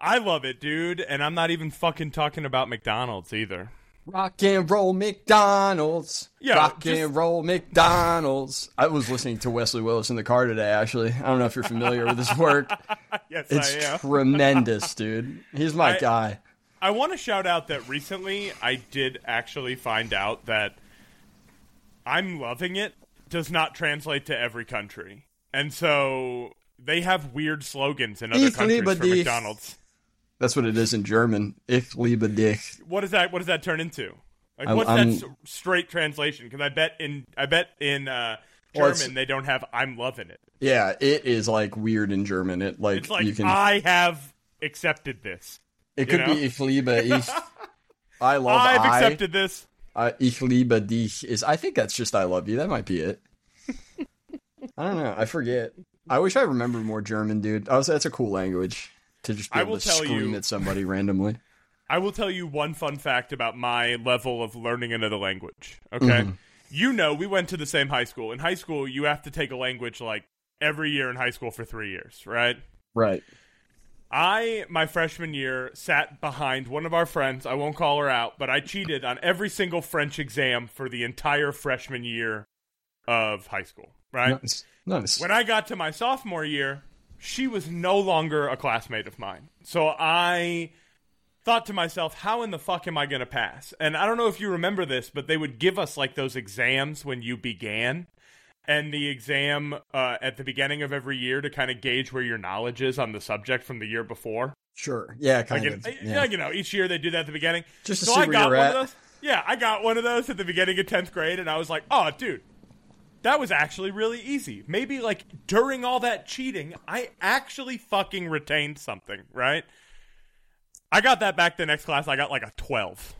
I love it, dude, and I'm not even fucking talking about McDonald's either. Rock and roll McDonald's. Yeah, Rock just- and roll McDonald's. I was listening to Wesley Willis in the car today, actually. I don't know if you're familiar with his work. Yes, It's I am. tremendous, dude. He's my I- guy. I want to shout out that recently I did actually find out that I'm loving it does not translate to every country. And so they have weird slogans in other countries for. McDonald's. That's what it is in German. Ich liebe dich. What does that what does that turn into? Like I'm- what's I'm- that s- straight translation? Cuz I bet in I bet in uh German it's- they don't have I'm loving it. Yeah, it is like weird in German. It like, It's like you can. I have accepted this. it could know? be ich liebe ich. I love I've I. accepted this. Uh, ich liebe dich is. I think that's just I love you. That might be it. I don't know. I forget. I wish I remembered more German, dude. I was, that's a cool language to just be I able will to tell scream you- at somebody randomly. I will tell you one fun fact about my level of learning another language. Okay. Mm-hmm. You know, we went to the same high school. In high school, you have to take a language like every year in high school for three years, right? Right. I, my freshman year, sat behind one of our friends. I won't call her out, but I cheated on every single French exam for the entire freshman year of high school, right? Nice. Nice. When I got to my sophomore year, she was no longer a classmate of mine. So I thought to myself, how in the fuck am I going to pass? And I don't know if you remember this, but they would give us like those exams when you began. And the exam uh, at the beginning of every year to kind of gauge where your knowledge is on the subject from the year before. Sure. Yeah, kind Like, of. yeah. you know, each year they do that at the beginning. Just to so see I where got you're one at. of those. Yeah, I got one of those at the beginning of tenth grade, and I was like, "Oh, dude, that was actually really easy." Maybe like during all that cheating, I actually fucking retained something, right? I got that back the next class. I got like a twelve.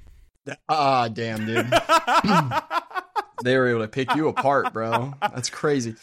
Ah, damn, dude. they were able to pick you apart, bro. That's crazy.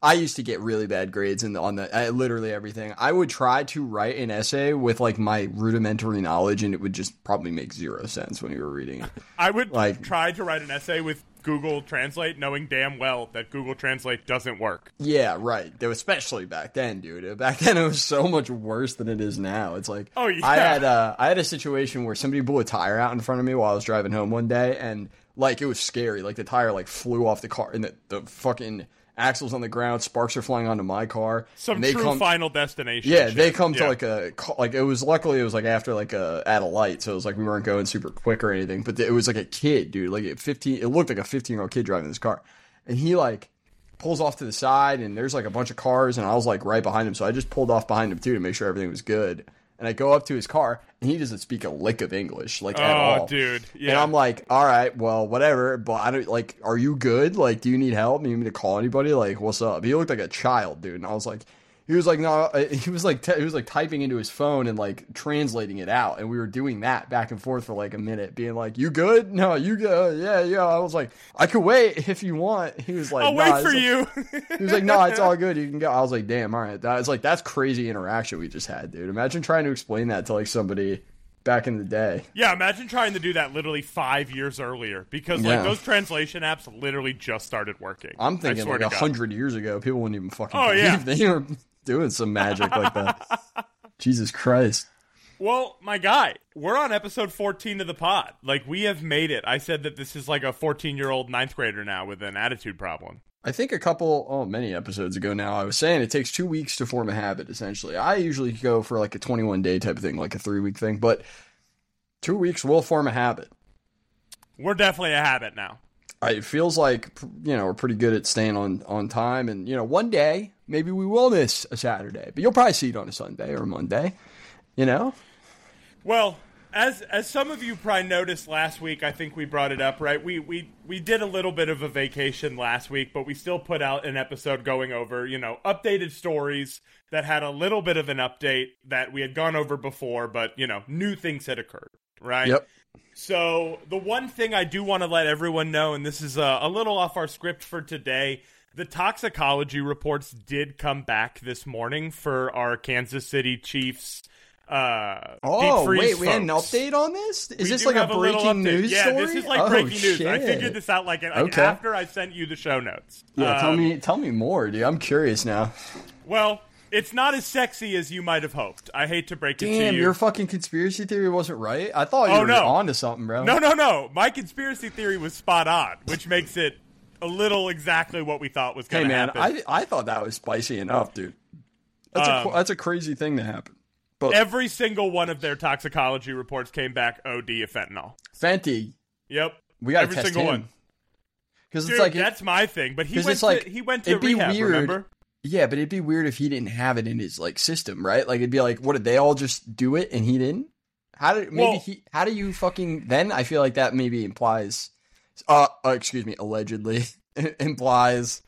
I used to get really bad grades in the, on the uh, literally everything. I would try to write an essay with like my rudimentary knowledge, and it would just probably make zero sense when you were reading it. I would Like- try to write an essay with Google Translate, knowing damn well that Google Translate doesn't work. Yeah, right. Especially back then, dude. Back then, it was so much worse than it is now. It's like, Oh, yeah. I had uh, I had a situation where somebody blew a tire out in front of me while I was driving home one day, and like it was scary. Like the tire like flew off the car, and the, the fucking axles on the ground, sparks are flying onto my car. Some and they true come, final destination. Yeah, shit. they come to like a like it was luckily it was like after like a at a light, so it was like we weren't going super quick or anything. But it was like a kid, dude, like at fifteen. It looked like a fifteen year old kid driving this car, and he like pulls off to the side, and there's like a bunch of cars, and I was like right behind him, so I just pulled off behind him too to make sure everything was good. And I go up to his car, and he doesn't speak a lick of English, like at Oh, all. dude. Yeah. And I'm like, all right, well, whatever. But I don't like. Are you good? Like, do you need help? You need me to call anybody? Like, what's up? He looked like a child, dude. And I was like, he was like, no. uh, He was like, t- he was like typing into his phone and like translating it out. And we were doing that back and forth for like a minute, being like, you good? No, you good? Yeah, yeah. I was like, I could wait if you want. He was like, I'll "Nah, wait for you. He was like, no, it's all good. You can go. I was like, damn, all right. That's like that's crazy interaction we just had, dude. Imagine trying to explain that to like somebody back in the day. Yeah, imagine trying to do that literally five years earlier because like Yeah. those translation apps literally just started working. I'm thinking like a hundred years ago, people wouldn't even fucking Oh, believe yeah. they were doing some magic like that. Jesus Christ. Well, my guy, we're on episode 14 of the pod. Like we have made it. I said that this is like a 14 year old ninth grader now with an attitude problem. I think a couple, oh, many episodes ago now, I was saying it takes two weeks to form a habit, essentially. I usually go for like a 21 day type of thing, like a three week thing, but two weeks will form a habit. We're definitely a habit now. I- It feels like, you know, we're pretty good at staying on, on time. And, you know, one day, maybe we will miss a Saturday, but you'll probably see it on a Sunday or a Monday, you know? Well, as as some of you probably noticed last week, I think we brought it up, right? We we we did a little bit of a vacation last week, but we still put out an episode going over, you know, updated stories that had a little bit of an update that we had gone over before, but you know, new things had occurred, right? Yep. So the one thing I do want to let everyone know, and this is a, a little off our script for today, the toxicology reports did come back this morning for our Kansas City Chiefs. Uh, Oh, wait, we had an update on this? Is We this like a breaking update. news yeah, story? this is like Oh, breaking news. I figured this out like, like Okay. after I sent you the show notes. Yeah, tell Um, me, tell me more, dude. I'm curious now. Well, It's not as sexy as you might have hoped. I hate to break it to you. Damn, your fucking conspiracy theory wasn't right. I thought you Oh, were no. onto something, bro. No, no, no. My conspiracy theory was spot on, which makes it a little exactly what we thought was going to be. Hey man, happen. I I thought that was spicy enough, dude. That's a Um, that's a crazy thing to happen. But Every single one of their toxicology reports came back OD of fentanyl. Fenty, Yep. we gotta Every single him one. because it's like that's my thing. But he went like- to, he went to it'd be rehab, weird. remember? Yeah, but it'd be weird if he didn't have it in his like system, right? Like it'd be like, what did they all just do it and he didn't? How did maybe Well- he? How do you fucking? Then I feel like that maybe implies, uh, uh excuse me, allegedly implies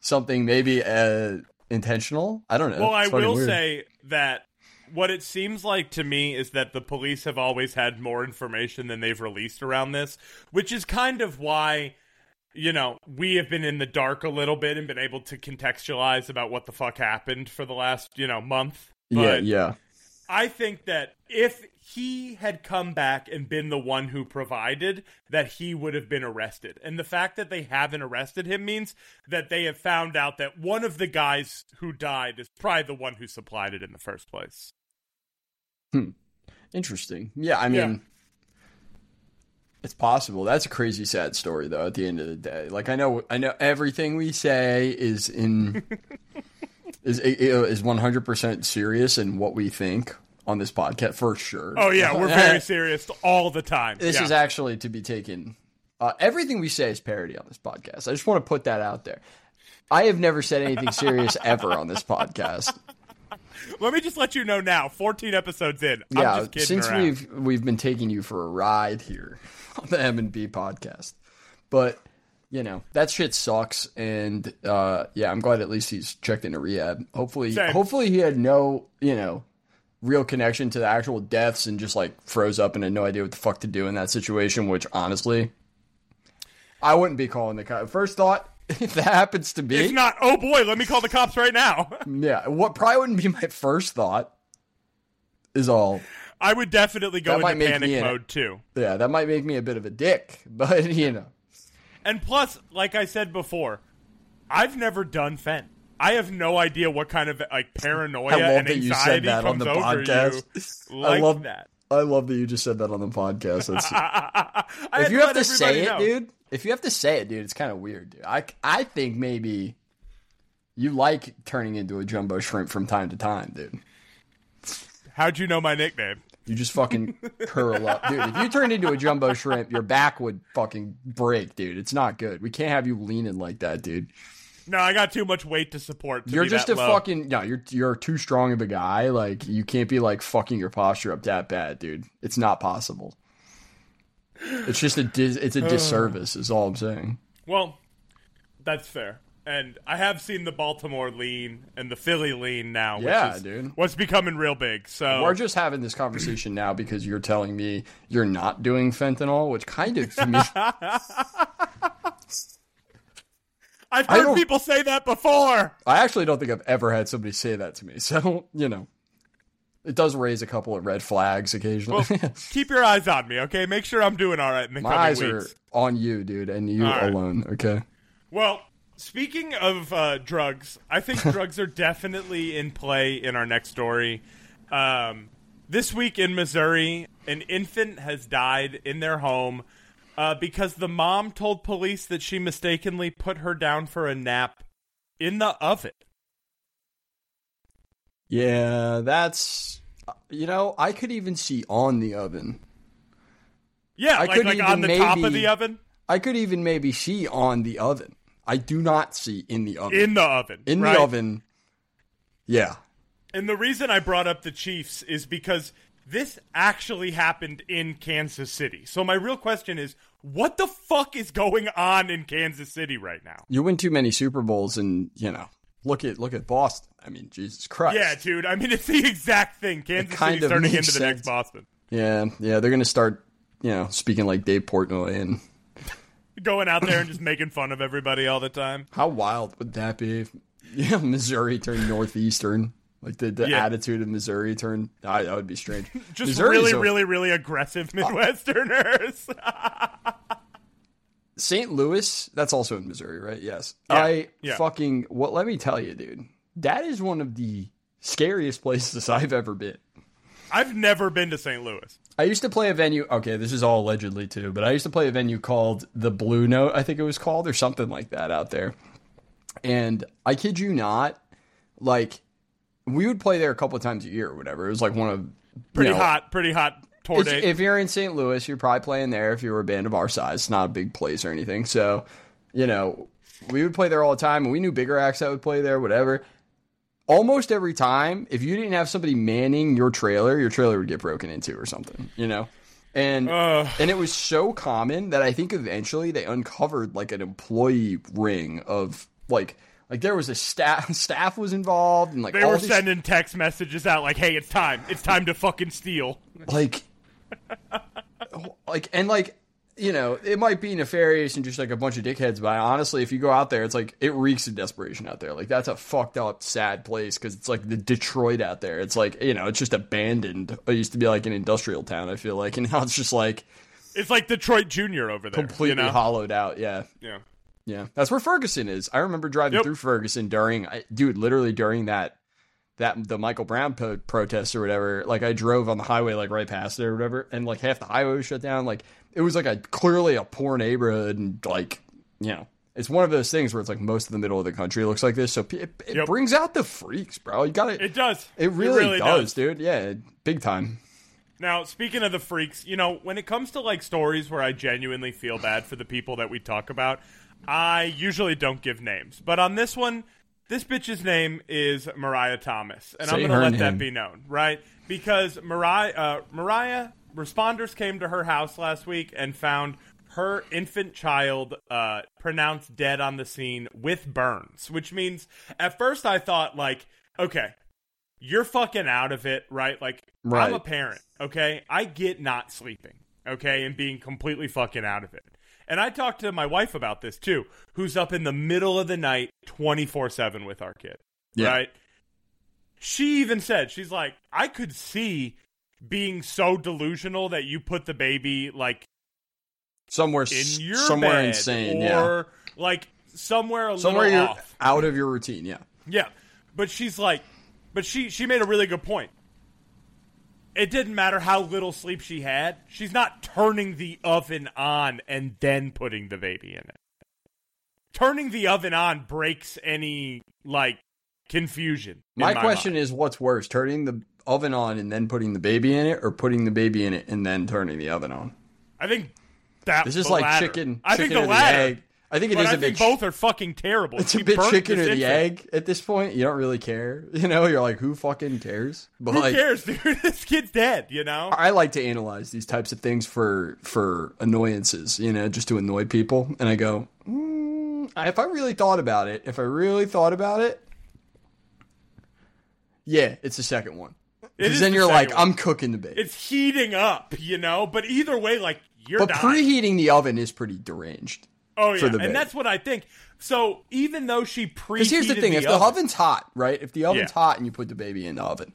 something maybe uh intentional. I don't know. Well, I It's fucking will weird. say that what it seems like to me is that the police have always had more information than they've released around this, which is kind of why, you know, we have been in the dark a little bit and been able to contextualize about what the fuck happened for the last, you know, month. yeah, yeah. I think that if he had come back and been the one who provided, that he would have been arrested. And the fact that they haven't arrested him means that they have found out that one of the guys who died is probably the one who supplied it in the first place. Hmm. Interesting. Yeah, I mean, Yeah. It's possible. That's a crazy sad story, though. At the end of the day, like I know, I know everything we say is in is is one hundred percent serious in what we think on this podcast for sure. Oh yeah, we're very serious all the time. This Yeah. is actually to be taken. Uh, everything we say is parody on this podcast. I just want to put that out there. I have never said anything serious ever on this podcast. Let me just let you know now. Fourteen episodes in. I'm yeah, just kidding since around. we've we've been taking you for a ride here on the M and B podcast, but you know that shit sucks. And uh, yeah, I'm glad at least he's checked into rehab. Hopefully, Same. hopefully he had no you know real connection to the actual deaths and just like froze up and had no idea what the fuck to do in that situation. Which honestly, I wouldn't be calling the cops. First thought. If that happens to me, It's not. Oh boy, let me call the cops right now. yeah, what probably wouldn't be my first thought is all I would definitely go That into panic mode too. Yeah, that might make me a bit of a dick, but you know. And plus, like I said before, I've never done Fen. I have no idea what kind of like paranoia I love and that you said anxiety that on comes the over podcast. you like I love that. I love that you just said that on the podcast. If you have to say it, know. dude, if you have to say it, dude, it's kind of weird, dude. I, I think maybe you like turning into a jumbo shrimp from time to time, dude. How'd you know my nickname? You just fucking curl up, dude. If you turned into a jumbo shrimp, your back would fucking break, dude. It's not good. We can't have you leaning like that, dude. No, I got too much weight to support. To You're just a low. fucking no. You're you're too strong of a guy. Like you can't be like fucking your posture up that bad, dude. It's not possible. It's just a dis- it's a disservice. Is all I'm saying. Well, that's fair. And I have seen the Baltimore lean and the Philly lean now. Yeah, which is dude. What's becoming real big. So We're just having this conversation now because you're telling me you're not doing fentanyl, which kind of to me. I've heard people say that before. I actually don't think I've ever had somebody say that to me. So you know, it does raise a couple of red flags occasionally. Keep your eyes on me, okay? Make sure I'm doing all right in the My coming eyes are on you, dude, and you right. alone. Okay. Well, speaking of uh, drugs, I think drugs are definitely in play in our next story. Um, this week in Missouri, an infant has died in their home uh, because the mom told police that she mistakenly put her down for a nap in the oven. Yeah, that's you know, I could even see on the oven. Yeah, I like, could like even on the top of maybe- the oven? I could even maybe see on the oven. I do not see in the oven. In the oven. In right? the oven. Yeah. And the reason I brought up the Chiefs is because this actually happened in Kansas City. So my real question is, what the fuck is going on in Kansas City right now? You win too many Super Bowls and, you know, look at look at Boston. I mean, Jesus Christ. Yeah, dude. I mean, it's the exact thing. Kansas kind City's of turning makes into the next. Boston. Yeah, yeah, they're gonna start, you know, speaking like Dave Portnoy and Going out there and just making fun of everybody all the time. how wild would that be if yeah, Missouri turned northeastern? Like the, the Yeah. attitude of Missouri turned that would be strange. Just Missouri's really, a- really, really aggressive Midwesterners. St. Louis, that's also in Missouri, right? Yes. Yeah, I yeah. fucking what let me tell you, dude. That is one of the scariest places I've ever been. I've never been to St. Louis. I used to play a venue. Okay, this is all allegedly too, but I used to play a venue called the Blue Note. I think it was called or something like that out there. And I kid you not, like we would play there a couple of times a year or whatever. It was like one of Pretty you know, hot, pretty hot tour it's- date. If you're in St. Louis, you're probably playing there. If you were a band of our size, it's not a big place or anything. So, you know, we would play there all the time, and we knew bigger acts that would play there, whatever. Almost every time, if you didn't have somebody manning your trailer, your trailer would get broken into or something, you know. And Ugh. and it was so common that I think eventually they uncovered like an employee ring of like like there was a staff staff was involved and like they were sending text messages out like, "Hey, it's time. It's time to fucking steal." like like and like you know it might be nefarious and just like a bunch of dickheads but honestly if you go out there it's like it reeks of desperation out there like that's a fucked up sad place because it's like the detroit out there it's like you know it's just abandoned it used to be like an industrial town i feel like and now it's just like It's like Detroit Junior over there. completely you know? hollowed out yeah Yeah. yeah that's where ferguson is i remember driving Yep. through ferguson during I, dude literally during that that the Michael Brown po- protest or whatever, like I drove on the highway like right past it or whatever, and like half the highway was shut down. Like it was like a clearly a poor neighborhood, and like you know, it's one of those things where it's like most of the middle of the country looks like this. So it, it Yep. brings out the freaks, bro. You got. It, It does. It really, does, dude. Yeah, big time. Now, speaking of the freaks, you know, when it comes to like stories where I genuinely feel bad for the people that we talk about, I usually don't give names. But on this one, this bitch's name is Mariah Thomas, and I'm going to let name. that be known, right? Because Mariah, uh, Mariah, responders came to her house last week and found her infant child uh, pronounced dead on the scene with burns, which means at first I thought like, okay, you're fucking out of it, right? Like I'm a parent, okay? I get not sleeping, okay, and being completely fucking out of it. And I talked to my wife about this too, who's up in the middle of the night 24/7 with our kid. Yeah. Right? She even said, she's like, I could see being so delusional that you put the baby like Somewhere, in your somewhere bed insane. yeah, or like somewhere a somewhere you're off. out of your routine. Yeah, Yeah, but she's like, but she she made a really good point. It didn't matter how little sleep she had. She's not turning the oven on and then putting the baby in it. Turning the oven on breaks any like confusion. in my, question mind. is, what's worse, turning the oven on and then putting the baby in it, or putting the baby in it and then turning the oven on? I think that This is the like latter. chicken. I chicken think the latter. egg. I think it is I a bit. think both are fucking terrible. It's She a bit chicken or the infant. egg at this point. You don't really care. You know, you're like, who fucking cares? But Who like, cares, dude? this kid's dead. You know. I like to analyze these types of things for for annoyances. You know, just to annoy people. And I go, mm, if I really thought about it, if I really thought about it, yeah, it's the second one. Because then you're like. I'm cooking the baby. it's heating up, you know. But either way, like you're But dying. preheating the oven is pretty deranged. oh yeah, the and that's what I think. So even though she preheated Because here's the thing: if the oven's hot, right? If the oven's Yeah. hot and you put the baby in the oven,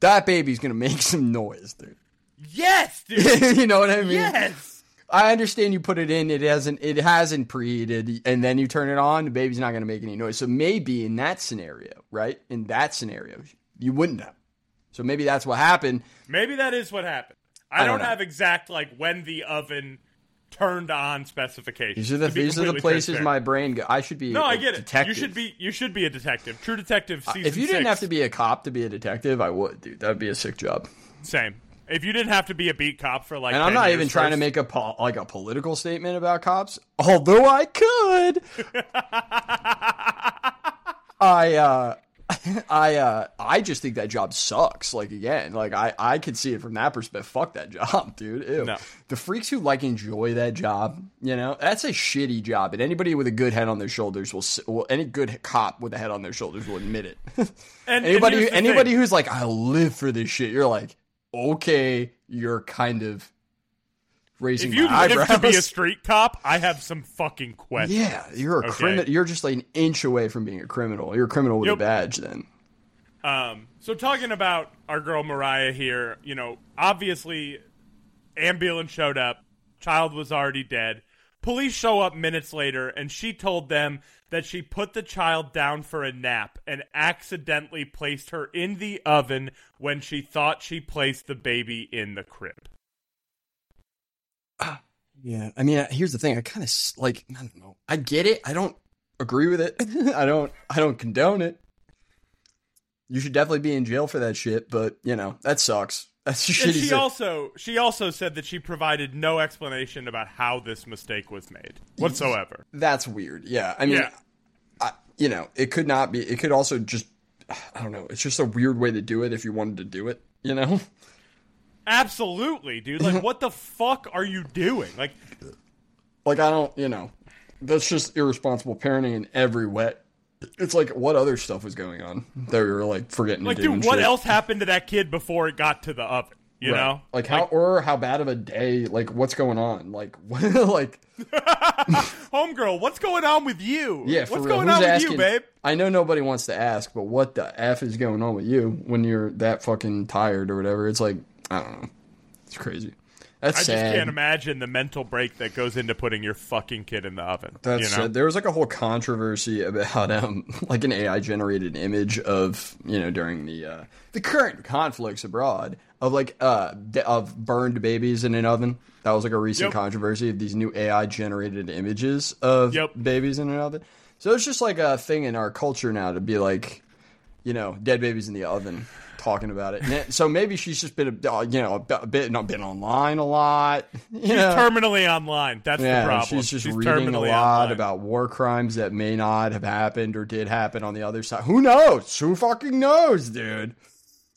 that baby's gonna make some noise, dude. yes, dude, you know what I mean? yes, I understand you put it in; it hasn't, it hasn't preheated, and then you turn it on. The baby's not gonna make any noise. So maybe in that scenario, right? In that scenario, you wouldn't know. So maybe that's what happened. maybe that is what happened. I, I don't don't, have exact like when the oven turned on specifications. These are the these are the places my brain. Go, I should be. No, I get it. You should be. You should be a detective. True Detective season. If you didn't have to be a cop to be a detective, I would, dude. That would be a sick job. same. If you didn't have to be a beat cop for like, And I'm not even trying to make a po- like a political statement about cops, although I could. I uh I uh I just think that job sucks. Like again, like I I could see it from that perspective. Fuck that job, dude. Ew. No. The freaks who like enjoy that job, you know, that's a shitty job. And anybody with a good head on their shoulders will, will any good cop with a head on their shoulders will admit it. And, and anybody the anybody thing. who's like I live for this shit, you're like, okay, you're kind of raising if you my live eyebrows. to be a street cop, I have some fucking questions. yeah, you're a Okay. criminal. You're just like an inch away from being a criminal. You're a criminal with Yep. a badge. Then Um, so talking about our girl Mariah here, you know, obviously, ambulance showed up, child was already dead. Police show up minutes later, and she told them that she put the child down for a nap and accidentally placed her in the oven when she thought she placed the baby in the crib. Yeah, I mean, here's the thing. I kind of like, I don't know. I get it. I don't agree with it. I don't. I don't condone it. You should definitely be in jail for that shit. But you know that sucks. That's and she also she also said that she provided no explanation about how this mistake was made whatsoever. That's weird. Yeah, I mean, Yeah. I, you know, it could not be. It could also just, I don't know. It's just a weird way to do it if you wanted to do it. You know. Absolutely, dude. Like, what the fuck are you doing? Like, like I don't, you know, that's just irresponsible parenting in every way. It's like what other stuff was going on that we were like forgetting like, to do. dude, what shit. else happened to that kid before it got to the oven? You Right. know, like how or how bad of a day? Like what's going on? Like like homegirl, what's going on with you? yeah, what's real. going Who's on with you, babe? I know nobody wants to ask, but what the f is going on with you when you're that fucking tired or whatever? It's like I don't know. It's crazy. That's I sad. just can't imagine the mental break that goes into putting your fucking kid in the oven. That's you know? there was like a whole controversy about um like an AI generated image of you know during the uh the current conflicts abroad of like uh of burned babies in an oven. That was like a recent Yep. controversy of these new AI generated images of Yep. babies in an oven. So it's just like a thing in our culture now to be like, you know, dead babies in the oven. Talking about it, so maybe she's just been, a, uh, you know, a bit- not been online a lot. She's know? terminally online. That's Yeah, the problem. she's just reading a lot online. about war crimes that may not have happened or did happen on the other side. Who knows? Who fucking knows, dude?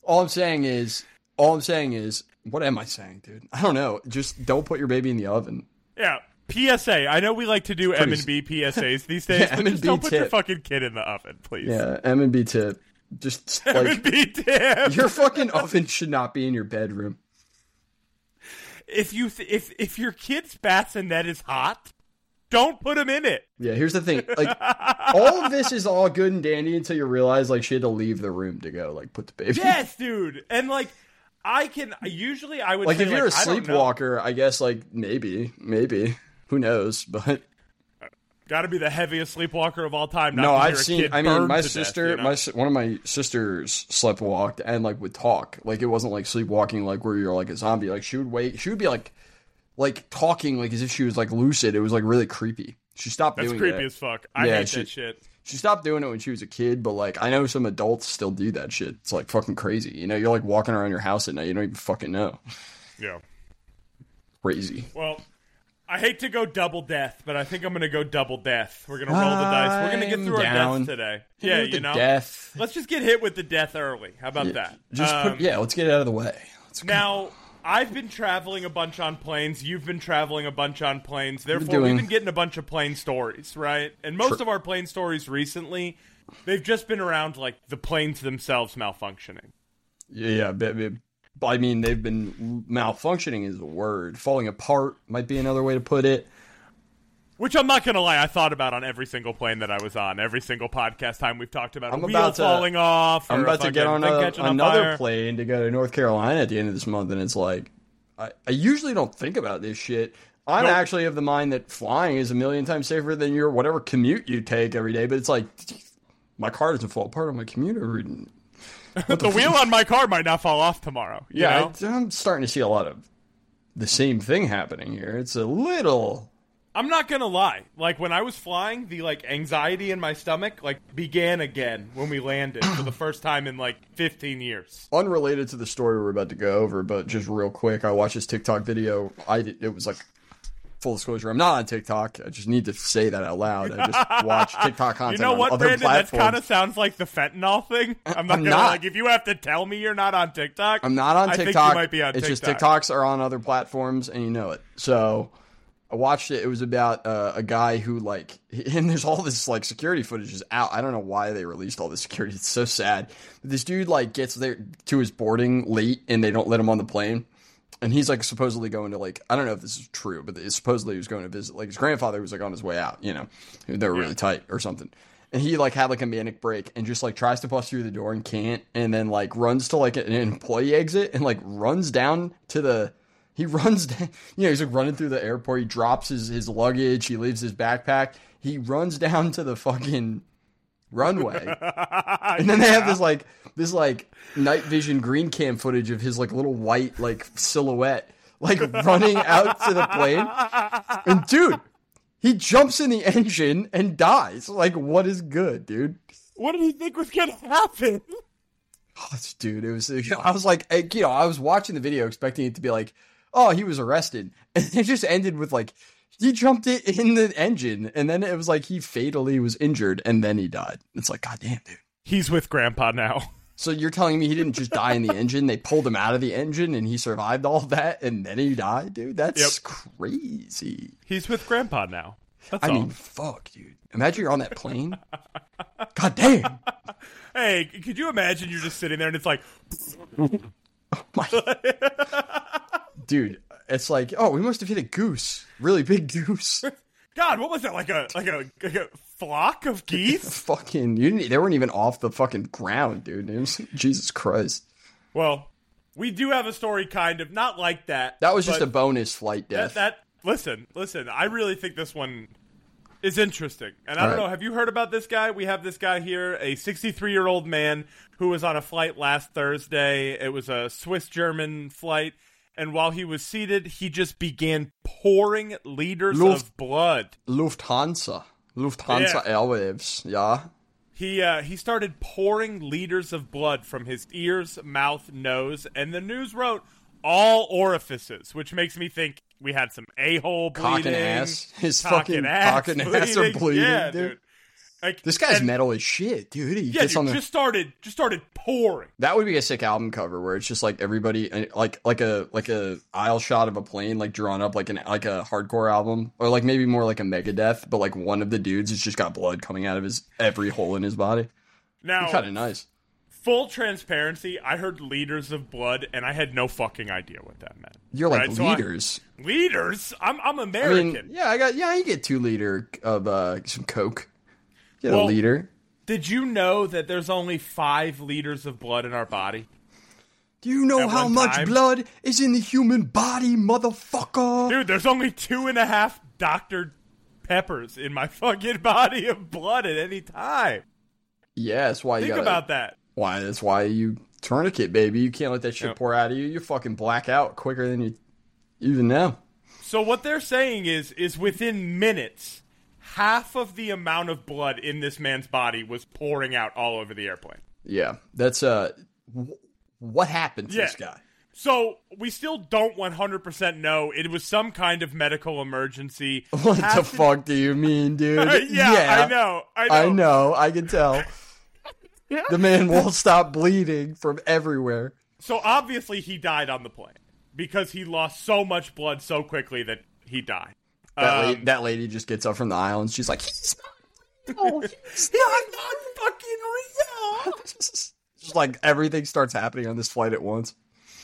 All I'm saying is, all I'm saying is, what am I saying, dude? I don't know. Just don't put your baby in the oven. Yeah. PSA. I know we like to do M and B PSAs these days, Yeah, but just don't put your fucking kid in the oven, please. Yeah, M and B tip. Just M like and B tip. your fucking oven should not be in your bedroom. If you th- if if your kid's bassinet is hot, don't put him in it. Yeah, here's the thing. Like all of this is all good and dandy until you realize like she had to leave the room to go like put the baby. Yes, dude. And like, I can usually I would Like say, if you're a I don't know. sleepwalker, I guess like maybe, maybe. Who knows? But Got to be the heaviest sleepwalker of all time. Not no, I've seen. I mean, my to death, sister, you know? my one of my sisters sleepwalked and like would talk. Like it wasn't like sleepwalking, like where you're like a zombie. Like she would wait. She would be like, like talking like as if she was like lucid. It was like really creepy. She stopped doing it. That's doing creepy that. as fuck. I Yeah, hate she- that shit. She stopped doing it when she was a kid, but like I know some adults still do that shit. It's like fucking crazy. You know, you're like walking around your house at night. You don't even fucking know. Yeah. Crazy. Well, I hate to go double death, but I think I'm going to go double death. We're going to roll the dice. We're going to get through our death today. Hit Yeah, you know. death. Let's just get hit with the death early. How about that? Just Um, put, yeah, let's get it out of the way. Let's go. Now, I've been traveling a bunch on planes. You've been traveling a bunch on planes. Therefore, doing- we've been getting a bunch of plane stories, right? And most Sure. of our plane stories recently, they've just been around like the planes themselves malfunctioning. Yeah, yeah. I mean, they've been malfunctioning is a word. Falling apart might be another way to put it. Which I'm not gonna lie, I thought about on every single plane that I was on. Every single podcast time we've talked about I'm a wheel about to- falling off. I'm about to get on a, another plane to go to North Carolina at the end of this month, and it's like, I, I usually don't think about this shit. I'm Nope. actually of the mind that flying is a million times safer than your whatever commute you take every day. But it's like, my car doesn't fall apart on my commute every. the wheel on my car might not fall off tomorrow. you Yeah, know? I'm starting to see a lot of the same thing happening here. It's a little I'm not gonna lie. Like when I was flying, the like anxiety in my stomach like began again when we landed for the first time in like 15 years. unrelated to the story we're about to go over, but just real quick, I watched this TikTok video. I did, it was like full disclosure. I'm not on TikTok. I just need to say that out loud. I just watch TikTok content. You know on what, other Brandon? That kind of sounds like the fentanyl thing. I'm not I'm gonna not. like if you have to tell me you're not on TikTok. I'm not on I think you TikTok. might be on it's just TikToks are on other platforms, and you know it. So I watched it. It was about uh, a guy who like, and there's all this like security footage is out. I don't know why they released all this security. It's so sad. This dude like gets there to his boarding late, and they don't let him on the plane. And he's like supposedly going to like I don't know if this is true, but supposedly he was going to visit like his grandfather was like on his way out. You know, they were really tight or something. And he like had like a manic break and just like tries to bust through the door and can't, and then like runs to like an employee exit and like runs down to the He runs, down, you know, he's like running through the airport. He drops his his luggage. He leaves his backpack. He runs down to the fucking runway, and then they have this like this like night vision green cam footage of his like little white like silhouette like running out to the plane. And dude, he jumps in the engine and dies. Like, what is good, dude? What did he think was gonna happen? Oh, dude, it was. You know, I was like, you know, I was watching the video expecting it to be like, oh, he was arrested, and it just ended with like he jumped it in the engine, and then it was like he fatally was injured, and then he died. It's like, goddamn, dude. He's with Grandpa now. So you're telling me he didn't just die in the engine? They pulled him out of the engine, and he survived all that, and then he died, dude. That's Yep. crazy. He's with Grandpa now. That's I all. mean, fuck, dude. Imagine you're on that plane. God damn. hey, could you imagine you're just sitting there and it's like, oh My... dude, it's like, oh, we must have hit a goose. Really big goose. God, what was that? Like a like a, like a flock of geese? fucking, you didn't, they weren't even off the fucking ground, dude. Was, Jesus Christ. well, we do have a story, kind of not like that. That was just a bonus flight that, death. that. Listen, listen. I really think this one is interesting, and I don't All right. know. Have you heard about this guy? We have this guy here, a 63 year old man who was on a flight last Thursday. It was a Swiss German flight. And while he was seated, he just began pouring liters Luft- of blood Lufthansa. Lufthansa Yeah. Airwaves. Yeah. He uh, he started pouring liters of blood from his ears, mouth, nose, and the news wrote all orifices, which makes me think we had some a hole bleeding, Cock and ass. His cock fucking and ass cock and ass are bleeding, yeah, dude. Like This guy's and- metal as shit, dude. He Yeah, dude, the. just started just started pouring. That would be a sick album cover where it's just like everybody, like like a like a aisle shot of a plane, like drawn up like an like a hardcore album, or like maybe more like a Megadeth, but like one of the dudes has just got blood coming out of his every hole in his body. Now, Kind of nice. full transparency, I heard liters of blood, and I had no fucking idea what that meant. You're like Right, so I- liters. Liters? I'm I'm I, American. mean, yeah, I got yeah, you get two liter of uh some Coke. Get a Well- liter. Did you know that there's only five liters of blood in our body? Do you know at how much time- blood is in the human body, motherfucker? Dude, there's only two and a half Dr. Peppers in my fucking body of blood at any time. Yeah, that's why you Think gotta. about that. Why? That's why you tourniquet, baby. You can't let that shit Yep. pour out of you. You fucking black out quicker than you even know. So what they're saying is is within minutes, half of the amount of blood in this man's body was pouring out all over the airplane. Yeah, that's uh, wh- what happened to Yeah. this guy? So we still don't 100% know. It was some kind of medical emergency. What the to- fuck do you mean, dude? yeah, I know. I know. I know. I can tell. yeah. The man won't stop bleeding from everywhere. So obviously he died on the plane because he lost so much blood so quickly that he died. That, Um, lady, that lady just gets up from the aisle and she's like, "He's not, no, he's He's not fucking real. not." Just like everything starts happening on this flight at once.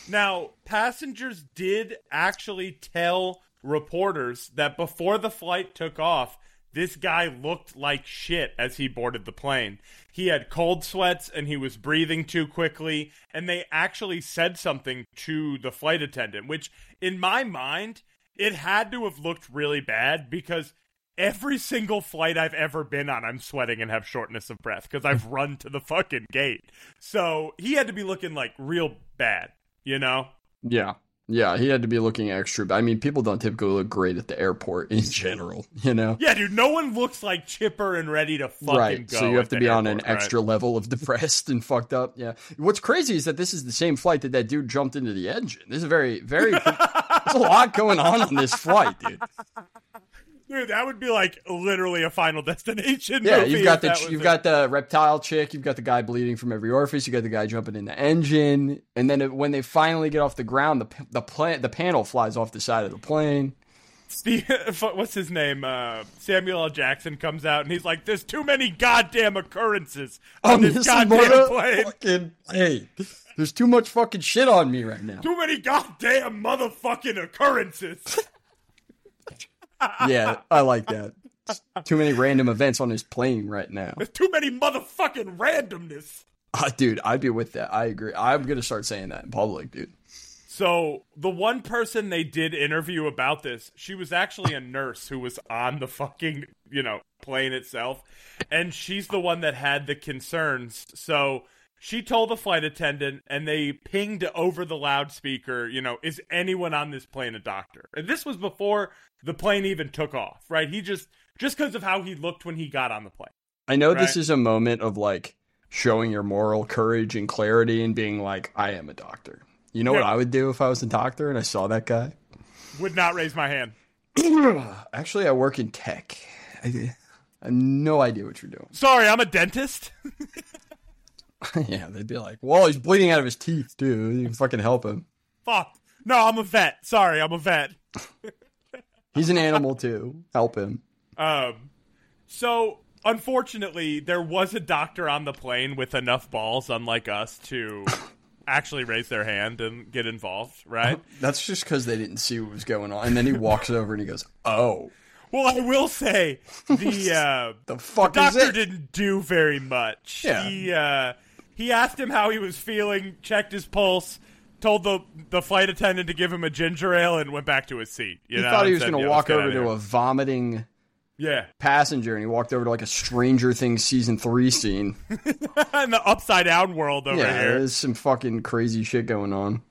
Now, passengers did actually tell reporters that before the flight took off, this guy looked like shit as he boarded the plane. He had cold sweats and he was breathing too quickly, and they actually said something to the flight attendant, which in my mind, it had to have looked really bad because every single flight I've ever been on, I'm sweating and have shortness of breath because I've run to the fucking gate. So he had to be looking like real bad, you know? Yeah. Yeah, he had to be looking extra. I mean, people don't typically look great at the airport in general, you know? Yeah, dude, no one looks like chipper and ready to fucking right. go. So you have to be on an right? extra level of depressed and fucked up. Yeah. What's crazy is that this is the same flight that that dude jumped into the engine. This is very, very. there's a lot going on on this flight, dude. Dude, that would be like literally a final destination. Yeah, you've got the you've it. got the reptile chick, you've got the guy bleeding from every orifice, you got the guy jumping in the engine, and then it, when they finally get off the ground, the the pla- the panel flies off the side of the plane. Steve, what's his name? Uh, Samuel L. Jackson comes out and he's like, "There's too many goddamn occurrences on this goddamn plane. Fucking, hey, there's too much fucking shit on me right now. Too many goddamn motherfucking occurrences." yeah, I like that. Too many random events on his plane right now. There's too many motherfucking randomness. Uh, dude, I'd be with that. I agree. I'm gonna start saying that in public, dude. So the one person they did interview about this, she was actually a nurse who was on the fucking, you know, plane itself. And she's the one that had the concerns. So she told the flight attendant and they pinged over the loudspeaker, you know, is anyone on this plane a doctor? And this was before the plane even took off, right? He just just because of how he looked when he got on the plane. I know this is a moment of like showing your moral courage and clarity and being like, I am a doctor. You know what I would do if I was a doctor and I saw that guy? Would not raise my hand. Actually, I work in tech. I, I have no idea what you're doing. Sorry, I'm a dentist. yeah, they'd be like, well, he's bleeding out of his teeth, dude. You can fucking help him. Fuck. No, I'm a vet. Sorry, I'm a vet. He's an animal too. Help him. Um, so unfortunately, there was a doctor on the plane with enough balls, unlike us, to actually raise their hand and get involved. Right? That's just because they didn't see what was going on. And then he walks over and he goes, oh, Well, I will say the uh, the fuck is doctor didn't do very much. Yeah. He uh, he asked him how he was feeling, checked his pulse. Told the the flight attendant to give him a ginger ale and went back to his seat. You He know, thought he was going to walk over to a vomiting yeah, passenger and he walked over to like a Stranger Things season three scene. in the upside down world over yeah, here. there's some fucking crazy shit going on.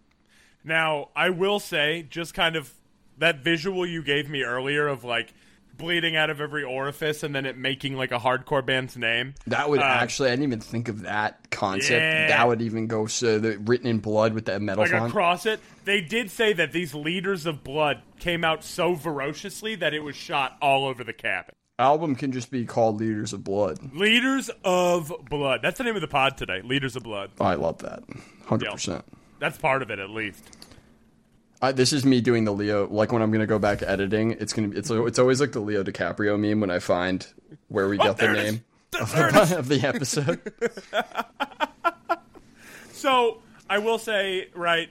Now, I will say, just kind of that visual you gave me earlier of like bleeding out of every orifice and then it making like a hardcore band's name. That would Um, actually, I didn't even think of that concept. Yeah. That would even go so the written in blood with that metal Like font. across it, they did say that these liters of blood came out so ferociously that it was shot all over the cabin. Album can just be called Liters of Blood. Liters of blood. That's the name of the pod today. Liters of blood. I love that. 100%. That's part of it, at least. I, this is me doing the Leo. Like when I'm gonna go back editing, it's gonna. It's it's always like the Leo DiCaprio meme when I find where we oh, the Oh, it is. name of the, of the episode. So I will say, right?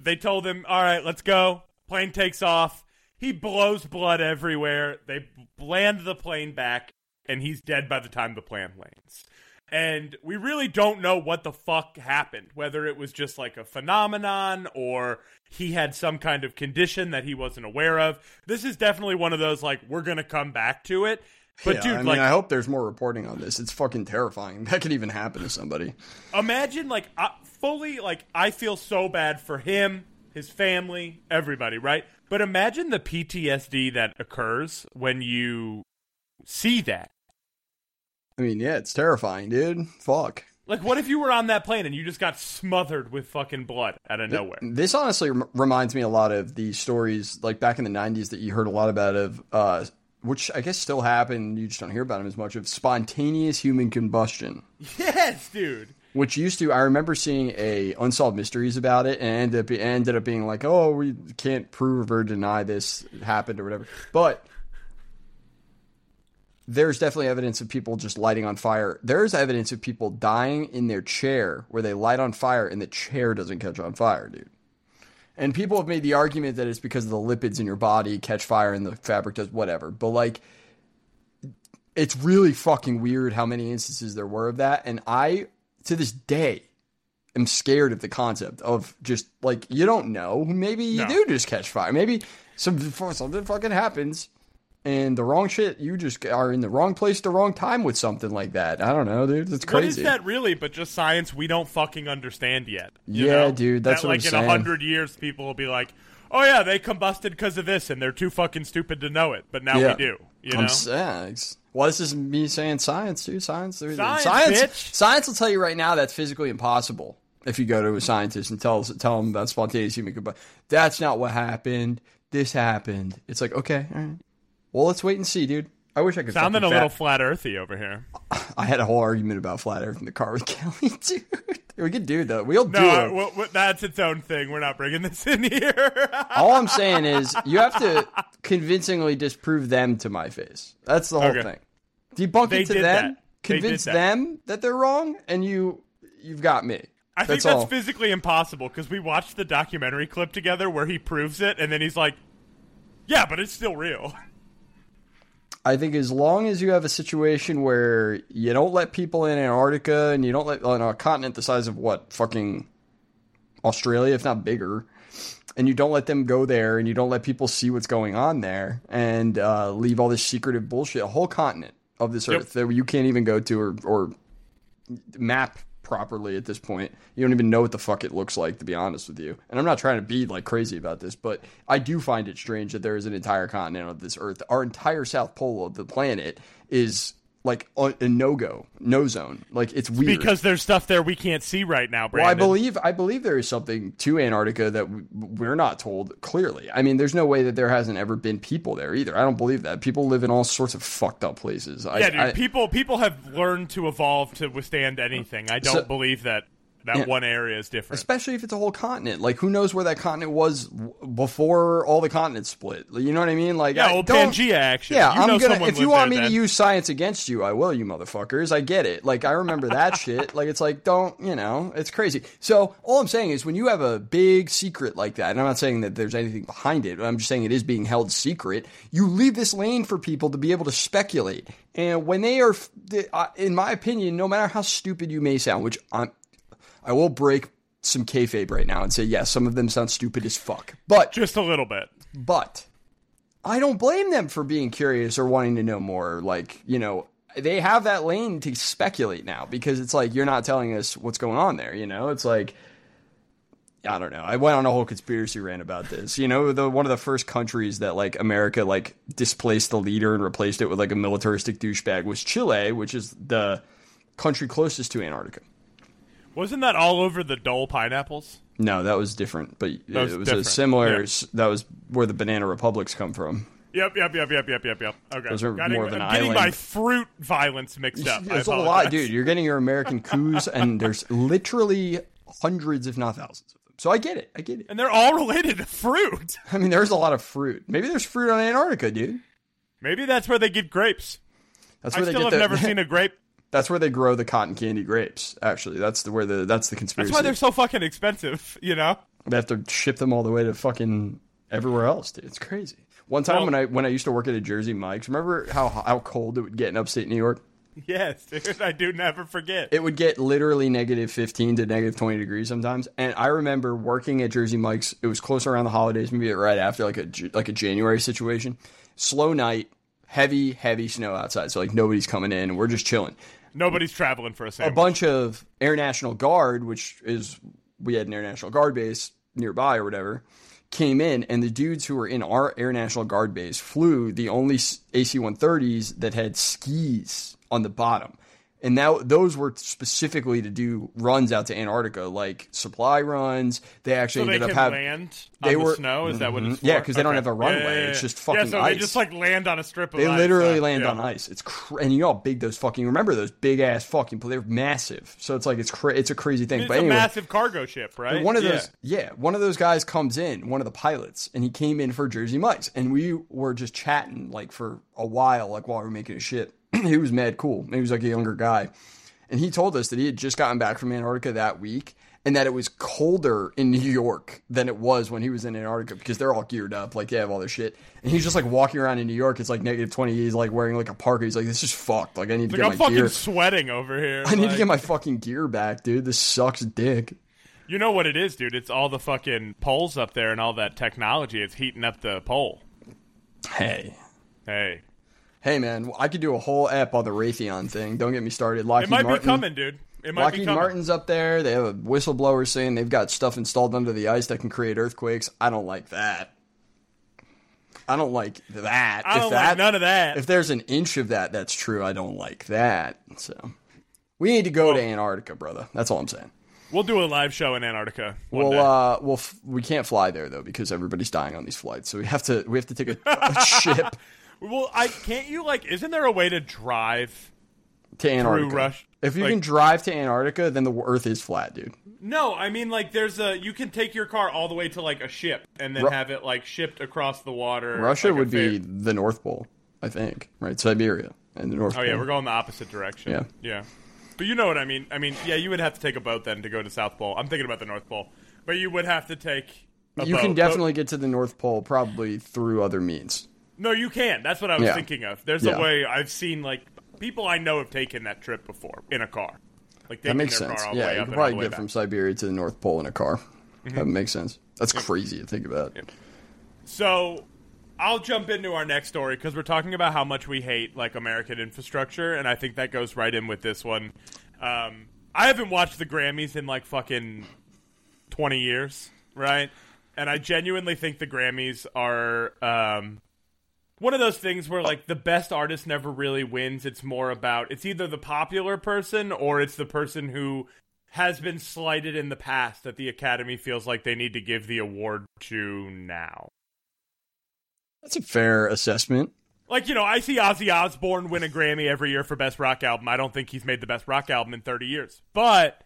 They told him, "All right, let's go." Plane takes off. He blows blood everywhere. They land the plane back, and he's dead by the time the plane lands. And we really don't know what the fuck happened. Whether it was just like a phenomenon or he had some kind of condition that he wasn't aware of. This is definitely one of those like we're gonna come back to it. But yeah, dude, I mean, like I hope there's more reporting on this. It's fucking terrifying. That could even happen to somebody. imagine like I, fully like I feel so bad for him, his family, everybody, right? But imagine the PTSD that occurs when you see that. I mean, yeah, it's terrifying, dude. Fuck. Like, what if you were on that plane and you just got smothered with fucking blood out of nowhere? This honestly rem- reminds me a lot of the stories like back in the '90s that you heard a lot about of, uh, which I guess still happen. You just don't hear about them as much of spontaneous human combustion. Yes, dude. which used to I remember seeing a unsolved mysteries about it and ended up, ended up being like, oh, we can't prove or deny this happened or whatever. But there's definitely evidence of people just lighting on fire. There's evidence of people dying in their chair where they light on fire and the chair doesn't catch on fire, dude. And people have made the argument that it's because of the lipids in your body catch fire and the fabric does whatever. But like it's really fucking weird how many instances there were of that. And I, to this day, am scared of the concept of just like you don't know. Maybe you No. do just catch fire. Maybe some something fucking happens, and the wrong shit. You just are in the wrong place, the wrong time with something like that. I don't know, dude. It's crazy. What is that really? But just science we don't fucking understand yet. Yeah, know? dude, that's that, like I'm in a hundred years, people will be like, "Oh yeah, they combusted because of this, and they're too fucking stupid to know it." But now Yeah. we do. You I'm know? yeah, well, this is me saying science, dude. Science, Science, science, science will tell you right now that's physically impossible. If you go to a scientist and tell tell them about spontaneous human combustion, that's not what happened. This happened. It's like okay, all right. Well, let's wait and see, dude. I wish I could. Sounding a little flat earthy over here. I had a whole argument about flat Earth in the car with Kelly, dude. We could do that. We'll do it. w- w- that's its own thing. We're not bringing this in here. All I'm saying is you have to convincingly disprove them to my face. That's the whole Okay. thing. Debunk They it to them, that. Convince that. them that they're wrong, and you you've got me. I think that's that's all. physically impossible because we watched the documentary clip together where he proves it, and then he's like, "Yeah, but it's still real." I think as long as you have a situation where you don't let people in Antarctica and you don't let on a continent the size of what fucking Australia, if not bigger, and you don't let them go there, and you don't let people see what's going on there, and uh, leave all this secretive bullshit, a whole continent of this Yep. earth that you can't even go to or, or map properly at this point. You don't even know what the fuck it looks like, to be honest with you. And I'm not trying to be like crazy about this, but I do find it strange that there is an entire continent of this earth. Our entire south pole of the planet is like uh, a a no go, no zone. Like it's weird. Because there's stuff there we can't see right now, Well, I believe I believe there is something to Antarctica that we're not told clearly. I mean, there's no way that there hasn't ever been people there either. I don't believe that. People live in all sorts of fucked up places. I, yeah, dude. I- people people have learned to evolve to withstand anything. I don't So- believe that that Yeah. one area is different. especially if it's a whole continent. Like, who knows where that continent was w- before all the continents split? You know what I mean? Like, yeah, I don't- Pangea action. Yeah, you I'm gonna. If you want me there to use science against you, I will. You motherfuckers. I get it. Like I remember that shit. Like it's like don't you know? It's crazy. So all I'm saying is when you have a big secret like that, and I'm not saying that there's anything behind it. I'm just saying it is being held secret. You leave this lane for people to be able to speculate. And when they are, uh, in my opinion, no matter how stupid you may sound, which I'm, I will break some kayfabe right now and say yes, some of them sound stupid as fuck, but just a little bit. but I don't blame them for being curious or wanting to know more. Like, you know, they have that lane to speculate now because it's like you're not telling us what's going on there, you know? It's like I don't know. I went on a whole conspiracy rant about this. You know, the one of the first countries that like America like displaced the leader and replaced it with like a militaristic douchebag was Chile, which is the country closest to Antarctica. Wasn't that all over the Dole pineapples? No, that was different, but was it was a similar. yeah. That was where the banana republics come from. Yep, yep, yep, yep, yep, yep, yep. Okay, Those are Getting- more of an I'm getting my fruit violence mixed up. I There's a lot, dude. You're getting your American coups, and there's literally hundreds, if not thousands, of them. So I get it. I get it. And they're all related to fruit. I mean, there's a lot of fruit. Maybe there's fruit on Antarctica, dude. Maybe that's where they get grapes. That's I they still get have the, never seen a grape. That's where they grow the cotton candy grapes. Actually, that's the where the that's the conspiracy. That's why they're so fucking expensive, you know? They have to ship them all the way to fucking everywhere else, dude. It's crazy. One time Well- when I when I used to work at a Jersey Mike's, remember how how cold it would get in upstate New York? Yes, dude. I do never forget. it would get literally negative 15 to negative 20 degrees sometimes and i remember working at jersey mike's it was close around the holidays maybe right after like a like a january situation slow night heavy heavy snow outside so like nobody's coming in and we're just chilling Nobody's traveling for a a bunch of air national guard which is we had an air national guard base nearby or whatever came in and the dudes who were in our air national guard base flew the only ac-130s that had skis on the bottom and now those were specifically to do runs out to antarctica like supply runs they actually so they ended up having land they on were- the snow? Is that what it's for? Yeah, 'cause they don't have a runway. Yeah, yeah, It's just fucking Yeah, so ice. they just like land on a strip of They ice. literally uh, land yeah. on ice. It's cr- and you know how big those fucking remember those big ass fucking they're massive. So it's like it's cra- it's a crazy thing. It's but a anyway, massive cargo ship, right? one of those yeah. one of those guys comes in, one of the pilots, and he came in for Jersey Mike's, and we were just chatting like for a while, like while we were making a shit. he was mad cool. He was like a younger guy, and he told us that he had just gotten back from Antarctica that week. And that it was colder in New York than it was when he was in Antarctica because they're all geared up, like they have all their shit. And he's just like walking around in New York. It's like negative twenty. He's like wearing like a parka. He's like, "This is fucked. Like I need to Like, get I'm my fucking gear. sweating over here. I need to get my fucking gear back, dude. This sucks dick." You know what it is, dude? It's all the fucking poles up there and all that technology. It's heating up the pole. Hey, Hey, Hey man, I could do a whole ep on the Raytheon thing. Don't get me started. Lockheed it might Martin, be coming, dude. It might be Lockheed coming. Martin's up there. They have a whistleblower saying they've got stuff installed under the ice that can create earthquakes. I don't like that. I don't like that. I if don't that, like none of that. If there's an inch of that that's true, I don't like that. So we need to go to Antarctica, brother. That's all I'm saying. we'll do a live show in Antarctica. One Well, day. uh, well, f- we can't fly there though because everybody's dying on these flights. So we have to we have to take a, a ship well, I can't you like? Isn't there a way to drive? to Antarctica. Rush- If you like- can drive to Antarctica, then the Earth is flat, dude. No, I mean like there's a you can take your car all the way to like a ship and then Ru- have it like shipped across the water. Russia like would be the North Pole, I think, right? Siberia and the North Oh Pole. yeah, we're going the opposite direction. Yeah. yeah. But you know what I mean. I mean, yeah, you would have to take a boat then to go to South Pole. I'm thinking about the North Pole, but you would have to take. A you boat. can But- definitely get to the North Pole probably through other means. No, you can. That's what I was Yeah. thinking of. There's Yeah. a way I've seen like people I know have taken that trip before in a car. Like That makes sense. car all Yeah, way you up can and all the probably get back. from Siberia to the North Pole in a car. That makes sense. That's crazy to think about. So I'll jump into our next story because we're talking about how much we hate like American infrastructure, and I think that goes right in with this one. Um, I haven't watched the Grammys in like fucking twenty years, right? And I genuinely think the Grammys are um, one of those things where like the best artist never really wins. It's more about it's either the popular person or it's the person who has been slighted in the past that the Academy feels like they need to give the award to now. That's a fair assessment. Like, you know, I see Ozzy Osbourne win a Grammy every year for Best Rock Album. I don't think he's made the best rock album in 30 years. But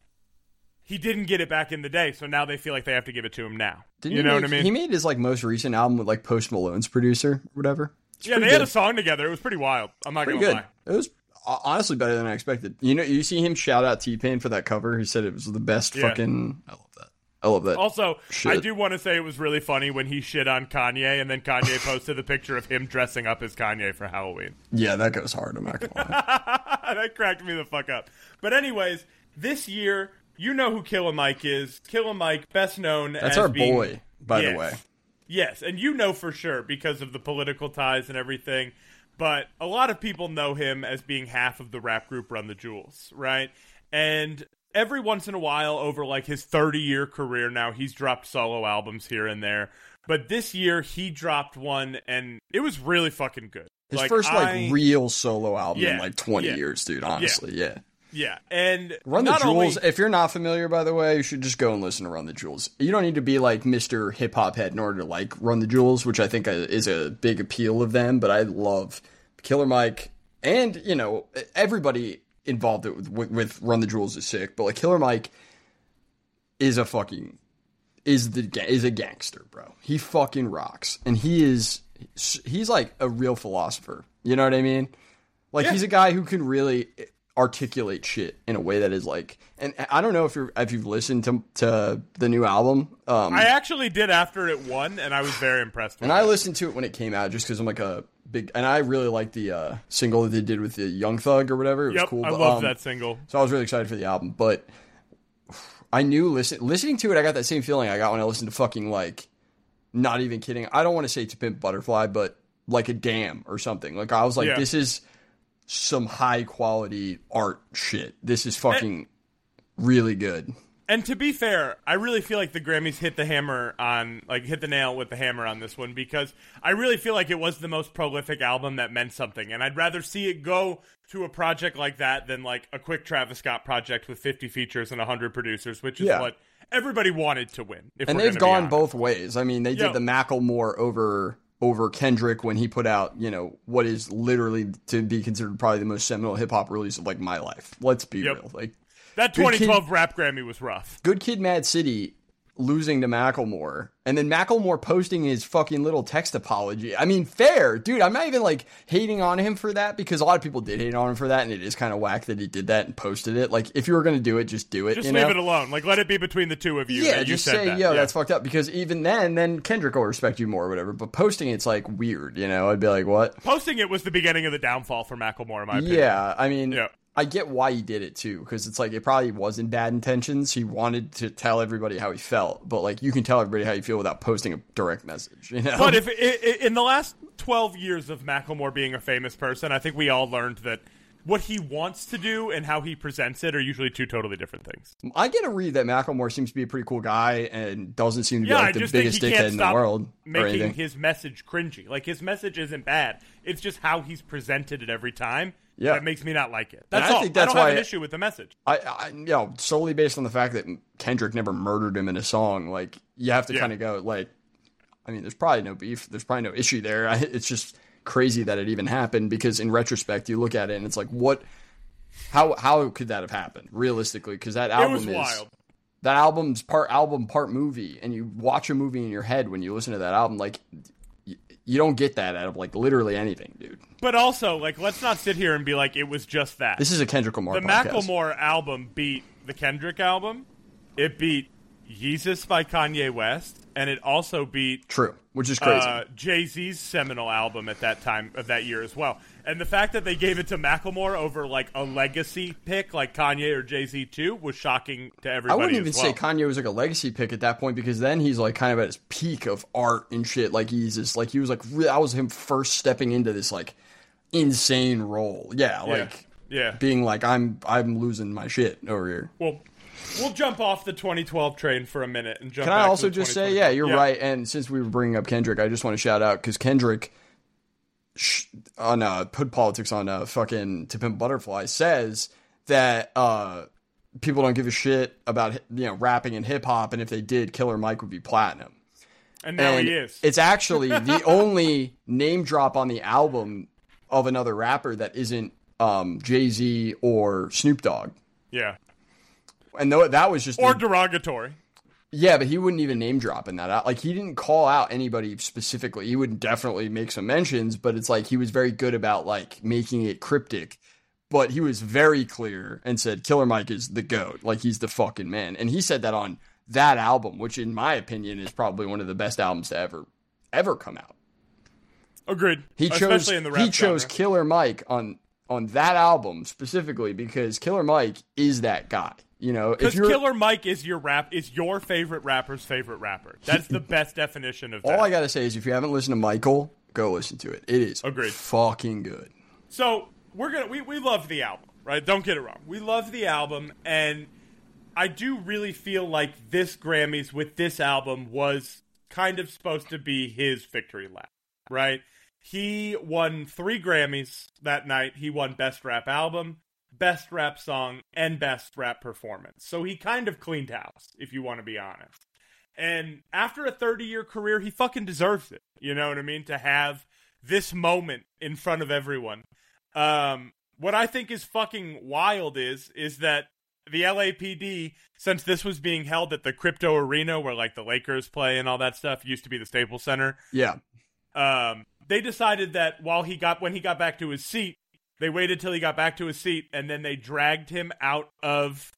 he didn't get it back in the day, so now they feel like they have to give it to him now. Didn't you know make- what I mean? He made his like most recent album with like Post Malone's producer, or whatever. It's yeah, pretty they had a song together. It was pretty wild. I'm not pretty going to good. lie. It was honestly better than I expected. You know, you see him shout out T Pain for that cover. He said it was the best Yeah. fucking. I love that. I love that. Also, I do want to say it was really funny when he shit on Kanye, and then Kanye posted the picture of him dressing up as Kanye for Halloween. yeah, that goes hard. I'm not gonna lie. that cracked me the fuck up. But anyways, this year, you know who Killer Mike is. Killer Mike, best known That's as our being- boy, by Yes. the way. Yes, and you know for sure because of the political ties and everything. But a lot of people know him as being half of the rap group Run the Jewels, right? And every once in a while, over like his 30 year career now, he's dropped solo albums here and there. But this year, he dropped one, and it was really fucking good. His Like, first like I- real solo album in like 20 yeah. years, dude. Honestly, yeah. Yeah, and Run the Jewels. only- If you're not familiar, by the way, you should just go and listen to Run the Jewels. You don't need to be like Mr. Hip Hop Head in order to like Run the Jewels, which I think uh, is a big appeal of them. But I love Killer Mike, and you know everybody involved with, with, with Run the Jewels is sick. But like Killer Mike is a fucking is the is a gangster, bro. He fucking rocks, and he is he's like a real philosopher. You know what I mean? Like Yeah. he's a guy who can really articulate shit in a way that is like, and I don't know if you're if you've listened to to the new album. Um, I actually did after it won, and I was very impressed. With and it. I listened to it when it came out just because I'm like a big, and I really like the uh, single that they did with the Young Thug or whatever. It was Yep, cool. I love um, that single. So I was really excited for the album, but I knew listen listening to it, I got that same feeling I got when I listened to fucking like, not even kidding. I don't want to say to pimp butterfly, but like a dam or something. Like I was like, Yeah. this is some high quality art shit. This is fucking really good. And to be fair, I really feel like the Grammys hit the hammer on, like, hit the nail with the hammer on this one because I really feel like it was the most prolific album that meant something. And I'd rather see it go to a project like that than, like, a quick Travis Scott project with 50 features and 100 producers, which is Yeah. what everybody wanted to win. If and they've gone both ways. I mean, they Yo. did the Macklemore over over Kendrick when he put out, you know, what is literally to be considered probably the most seminal hip hop release of like my life. Let's be Yep. real. Like That Good Kid- 2012 rap Grammy was rough. Good Kid, Mad City losing to Macklemore, and then Macklemore posting his fucking little text apology. I mean, fair, dude. I'm not even like hating on him for that because a lot of people did hate on him for that, and it is kind of whack that he did that and posted it. Like, if you were gonna do it, just do it. Just leave know? it alone. Like, let it be between the two of you. Yeah, you just said say, that. yo, Yeah. that's fucked up. Because even then, then Kendrick will respect you more or whatever. But posting it's like weird, you know? I'd be like, what? Posting it was the beginning of the downfall for Macklemore, in my opinion. Yeah, I mean, Yeah. I get why he did it too, because it's like it probably wasn't bad intentions. He wanted to tell everybody how he felt, but like you can tell everybody how you feel without posting a direct message. You know? But if in the last 12 years of Macklemore being a famous person, I think we all learned that what he wants to do and how he presents it are usually two totally different things. I get a read that Macklemore seems to be a pretty cool guy and doesn't seem to be Yeah, like the biggest dickhead in the world making his message cringy. Like his message isn't bad. It's just how he's presented it every time. Yeah. that makes me not like it. And That's I all. think that's I don't have why- an issue with the message. I, I, you know, solely based on the fact that Kendrick never murdered him in a song, like you have to Yeah. kind of go, like, I mean, there's probably no beef, there's probably no issue there. I, it's just crazy that it even happened because in retrospect, you look at it and it's like, what, how, how could that have happened realistically? Because that album is wild. that album's part album, part movie, and you watch a movie in your head when you listen to that album, like. You don't get that out of like literally anything, dude. But also, like, let's not sit here and be like it was just that. This is a Kendrick Lamar the podcast. Macklemore album beat the Kendrick album. It beat Yeezus by Kanye West, and it also beat True, which is crazy. uh, Jay Z's seminal album at that time of that year as well. And the fact that they gave it to Macklemore over like a legacy pick like Kanye or Jay Z too was shocking to everybody. I wouldn't even well. say Kanye was like a legacy pick at that point because then he's like kind of at his peak of art and shit. Like he's just like he was like re- that was him first stepping into this like insane role. Yeah, Yeah. like yeah. being like I'm I'm losing my shit over here. Well, we'll jump off the 2012 train for a minute and jump. Can I also just say, yeah, you're right. And since we were bringing up Kendrick, I just want to shout out because Kendrick on uh, Hood Politics on uh, fucking To Pimp Butterfly says that uh, people don't give a shit about you know rapping and hip hop, and if they did, Killer Mike would be platinum. And now and he is. It's actually the only name drop on the album of another rapper that isn't um, Jay Z or Snoop Dogg. yeah. And though that was just Or the- derogatory. yeah, but he wouldn't even name drop in that. Out. Like he didn't call out anybody specifically. He would definitely make some mentions, but it's like he was very good about like making it cryptic. But he was very clear and said Killer Mike is the goat. Like he's the fucking man. And he said that on that album, which in my opinion is probably one of the best albums to ever ever come out. Agreed. He chose Especially in the rap he chose. Killer Mike on on that album specifically because Killer Mike is that guy. You know, if Because Killer Mike is your rap is your favorite rapper's favorite rapper. That's the best definition of that. all I gotta say is if you haven't listened to Michael, go listen to it. It is Agreed. fucking good. So we're gonna we, we love the album, right? Don't get it wrong. We love the album, and I do really feel like this Grammys with this album was kind of supposed to be his victory lap, right? He won three Grammys that night. He won Best Rap Album, Best Rap Song, and Best Rap Performance. So he kind of cleaned house, if you want to be honest. And after a 30 year career, he fucking deserves it. You know what I mean? To have this moment in front of everyone. Um, what I think is fucking wild is is that the LAPD, since this was being held at the crypto arena where like the Lakers play and all that stuff, used to be the Staples Center. Yeah. Um, they decided that while he got when he got back to his seat, they waited till he got back to his seat and then they dragged him out of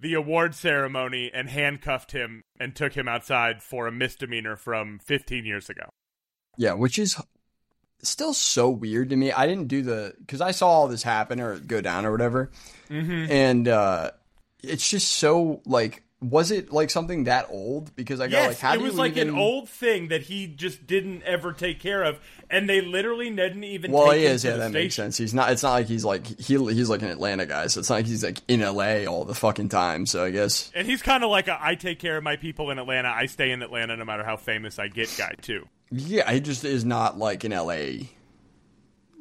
the award ceremony and handcuffed him and took him outside for a misdemeanor from 15 years ago. Yeah, which is still so weird to me. I didn't do the because I saw all this happen or go down or whatever, Mm-hmm. and uh it's just so like, was it like something that old? Because I go like, Yes, how it was like even... an old thing that he just didn't ever take care of, and they literally didn't even. Well, take he is. Yeah, that makes sense. He's not. It's not like he's like he he's like an Atlanta guy. So it's not like he's like in LA all the fucking time. So I guess And he's kind of like a I take care of my people in Atlanta. I stay in Atlanta no matter how famous I get guy too. yeah, he just is not like an LA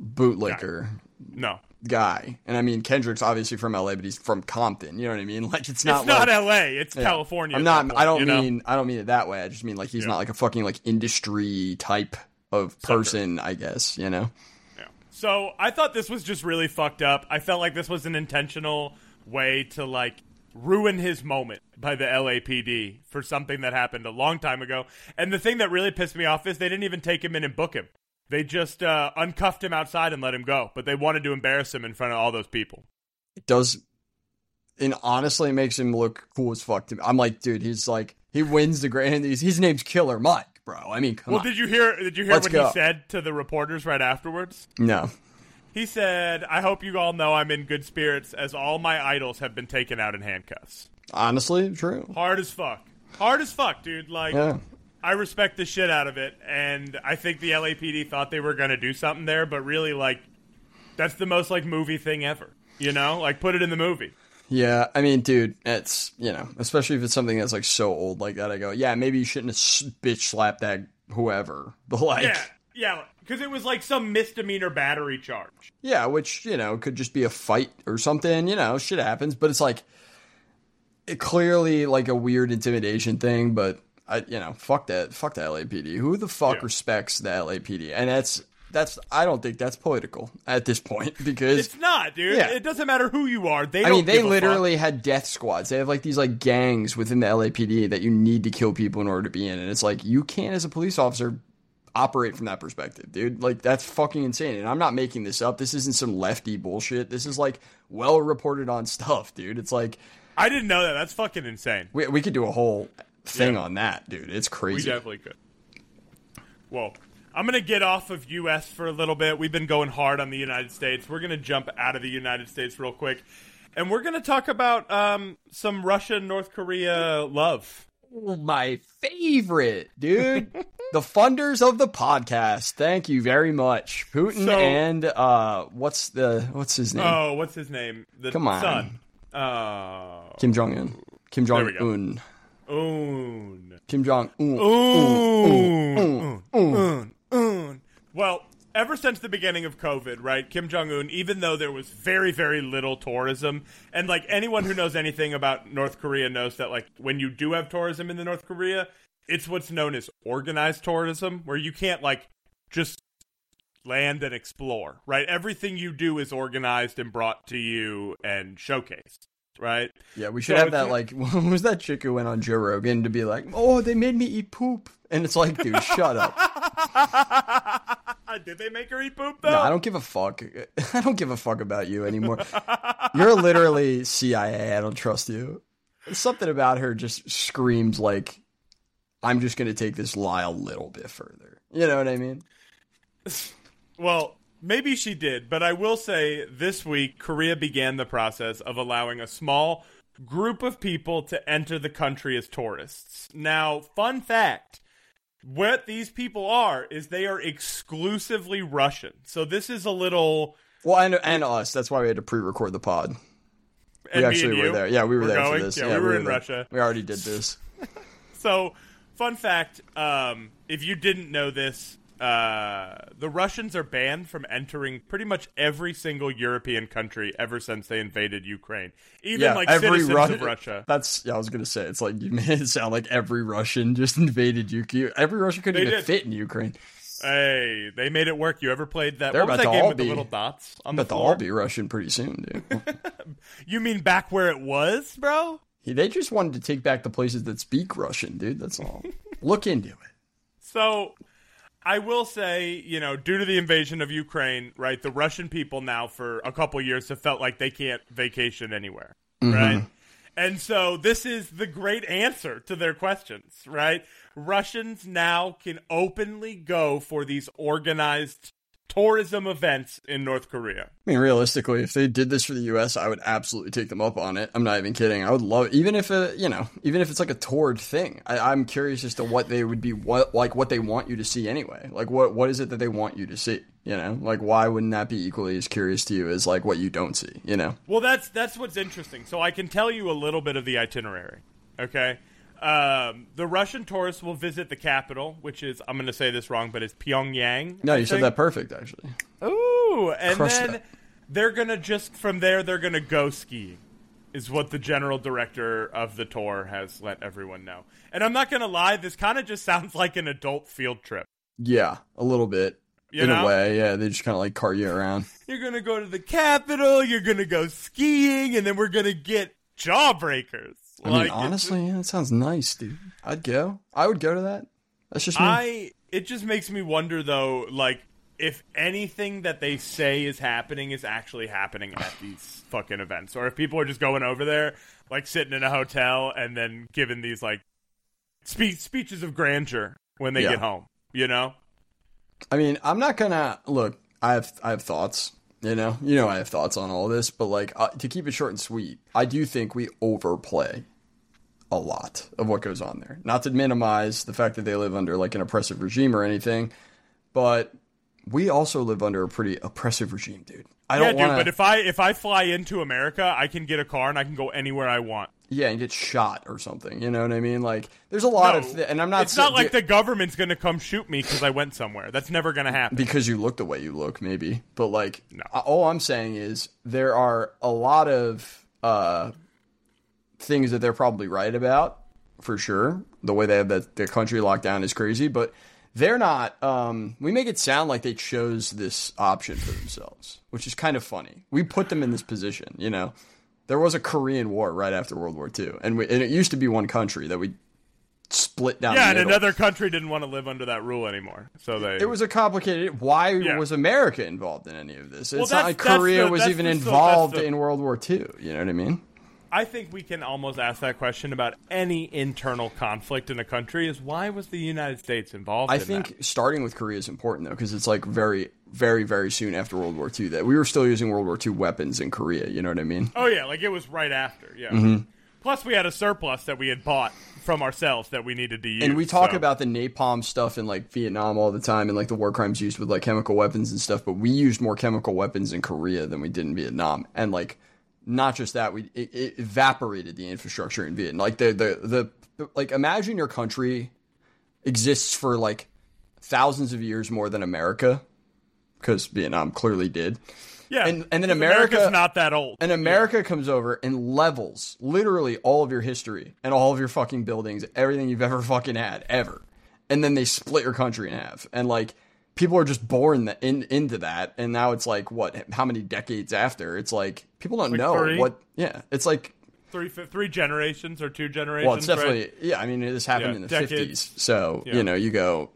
bootlicker No, guy. And I mean, Kendrick's obviously from LA, but he's from Compton. You know what I mean? Like it's not it's not L.A. It's Yeah. California. I'm not. that I don't point, you know? mean. I don't mean it that way. I just mean like he's Yeah. not like a fucking like industry type of person. I guess you know. Yeah. So I thought this was just really fucked up. I felt like this was an intentional way to like ruin his moment by the LAPD for something that happened a long time ago. And the thing that really pissed me off is they didn't even take him in and book him. They just uh, uncuffed him outside and let him go. But they wanted to embarrass him in front of all those people. It does. And honestly, it makes him look cool as fuck to me. I'm like, dude, he's like he wins the grand. His, his name's Killer Mike, bro. I mean, come Well, on. did you hear? Did you hear Let's what go. he said to the reporters right afterwards? no. He said, "I hope you all know I'm in good spirits, as all my idols have been taken out in handcuffs. Honestly, true. Hard as fuck, hard as fuck, dude. Like, Yeah. I respect the shit out of it, and I think the LAPD thought they were gonna do something there, but really, like, that's the most like movie thing ever. You know, like put it in the movie. Yeah, I mean, dude, it's you know, especially if it's something that's like so old like that. I go, yeah, maybe you shouldn't bitch slapped that whoever, but like, Yeah, yeah, because it was like some misdemeanor battery charge. Yeah, which, you know, could just be a fight or something, you know, shit happens, but it's like it clearly like a weird intimidation thing, but I you know, fuck that fuck the LAPD. Who the fuck Yeah. respects the LAPD? And that's that's I don't think that's political at this point because It's not, dude. Yeah. It doesn't matter who you are. They I mean, they literally had death squads. They have like these like gangs within the LAPD that you need to kill people in order to be in, and it's like you can't, as a police officer, operate from that perspective, dude. Like that's fucking insane. And I'm not making this up. This isn't some lefty bullshit. This is like well reported on stuff, dude. It's like I didn't know that. That's fucking insane. We we could do a whole thing Yeah. on that, dude. It's crazy. We definitely could. Well, I'm going to get off of U.S. for a little bit. We've been going hard on the United States. We're going to jump out of the United States real quick. And we're going to talk about um, some Russia North Korea love. Oh, my favorite, dude. the funders of the podcast. Thank you very much, Putin So- and uh, what's the what's his name? Oh, what's his name? The Come on. son. Uh, Kim Jong Un. Kim Jong. Un. Un. Kim Jong Un. Un. Un. Un. Well, ever since the beginning of COVID, right, Kim Jong Un, even though there was very, very little tourism, and like anyone who knows anything about North Korea knows that like when you do have tourism in the North Korea, it's what's known as organized tourism, where you can't like just land and explore, right? Everything you do is organized and brought to you and showcased, right? Yeah, we should So have that. Like, what was that chick who went on Joe Rogan to be like, "Oh, they made me eat poop," and it's like, dude, shut up. Did they make her eat poop though? No, I don't give a fuck. I don't give a fuck about you anymore. You're literally CIA. I don't trust you. Something about her just screams like, "I'm just gonna take this lie a little bit further." You know what I mean? Well, maybe she did, but I will say this week Korea began the process of allowing a small group of people to enter the country as tourists. Now, fun fact what these people are is they are exclusively Russian. So this is a little. Well, and and us. That's why we had to pre-record the pod. We actually were you, there. Yeah, we were we're there going. for this. Yeah, we were in there. Russia. We already did this. So, fun fact: um, if you didn't know this, uh, the Russians are banned from entering pretty much every single European country ever since they invaded Ukraine. Even Yeah, like every citizens Ru- of Russia. That's yeah. I was gonna say it's like you made it sound like every Russian just invaded Ukraine. Every Russian couldn't They even did. fit in Ukraine. Hey, they made it work. You ever played that? They're what was that game with the be- little dots on the But they'll all be Russian pretty soon, dude. You mean back where it was, bro? they just wanted to take back the places that speak Russian, dude. That's all. Look into it. So I will say, you know, due to the invasion of Ukraine, right, the Russian people now for a couple years have felt like they can't vacation anywhere, mm-hmm. right? And so this is the great answer to their questions, right? Russians now can openly go for these organized tourism events in North Korea. I mean, realistically, if they did this for the U.S., I would absolutely take them up on it. I'm not even kidding. I would love, even if it, you know, even if it's like a toured thing. I, I'm curious as to what they would be, what like what they want you to see anyway. Like, what what is it that they want you to see? You know, like why wouldn't that be equally as curious to you as like what you don't see? You know, Well, that's that's what's interesting. So I can tell you a little bit of the itinerary. Okay, um, the Russian tourists will visit the capital, which is I'm going to say this wrong, but it's Pyongyang. no, I you said think. that perfect actually. Ooh, and Crush then that. they're gonna just from there they're gonna go skiing. Is what the general director of the tour has let everyone know. And I'm not gonna lie, this kind of just sounds like an adult field trip. Yeah, a little bit. You in know? a way, yeah. They just kind of like cart you around. You're gonna go to the capital, you're gonna go skiing, and then we're gonna get jawbreakers. I mean, Like, honestly, yeah, that sounds nice, dude. I'd go. I would go to that. That's just me. I it just makes me wonder though, like if anything that they say is happening is actually happening at these fucking events, or if people are just going over there, like sitting in a hotel and then giving these like spe- speeches of grandeur when they Yeah. get home. You know? I mean, I'm not gonna look. I have I have thoughts. You know, you know, I have thoughts on all this, but like uh, to keep it short and sweet, I do think we overplay a lot of what goes on there. Not to minimize the fact that they live under like an oppressive regime or anything, but we also live under a pretty oppressive regime, dude. I Yeah, don't dude. want But if I if I fly into America, I can get a car and I can go anywhere I want. Yeah, and get shot or something. You know what I mean? Like, there's a lot of, th- and I'm not. It's not like the government's gonna come shoot me because I went somewhere. That's never gonna happen. because you look the way you look, maybe. But like, No. all I'm saying is there are a lot of uh, things that they're probably right about, for sure. The way they have the, the country locked down is crazy, but they're not. Um, we make it sound like they chose this option for themselves, which is kind of funny. We put them in this position, you know. There was a Korean War right after World War II, and, we, and it used to be one country that we split down. yeah, and another country didn't want to live under that rule anymore, so they. It was a complicated. Why Yeah. was America involved in any of this? It's Well, not like Korea the- was even the- involved the- in World War II. You know what I mean? I think we can almost ask that question about any internal conflict in a country: is why was the United States involved? I in think that? starting with Korea is important though, because it's like very, very, very soon after World War II that we were still using World War II weapons in Korea. You know what I mean? Oh yeah, like it was right after. Yeah. Mm-hmm. Plus, we had a surplus that we had bought from ourselves that we needed to use. And we talk so- about the napalm stuff in like Vietnam all the time and like the war crimes used with like chemical weapons and stuff, but we used more chemical weapons in Korea than we did in Vietnam. And like not just that, we it, it evaporated the infrastructure in Vietnam. Like the, the the like imagine your country exists for like thousands of years more than America because Vietnam clearly did. Yeah, and- and then America- America's not that old. And America comes over and levels literally all of your history and all of your fucking buildings, everything you've ever fucking had, ever. And then they split your country in half. And like people are just born in, into that. And now it's like what? How many decades after? It's like people don't Like know what. Yeah, it's like three three generations or two generations. well, it's right? definitely yeah. I mean, this happened Yeah, in the decades. fifties, so Yeah. you know you go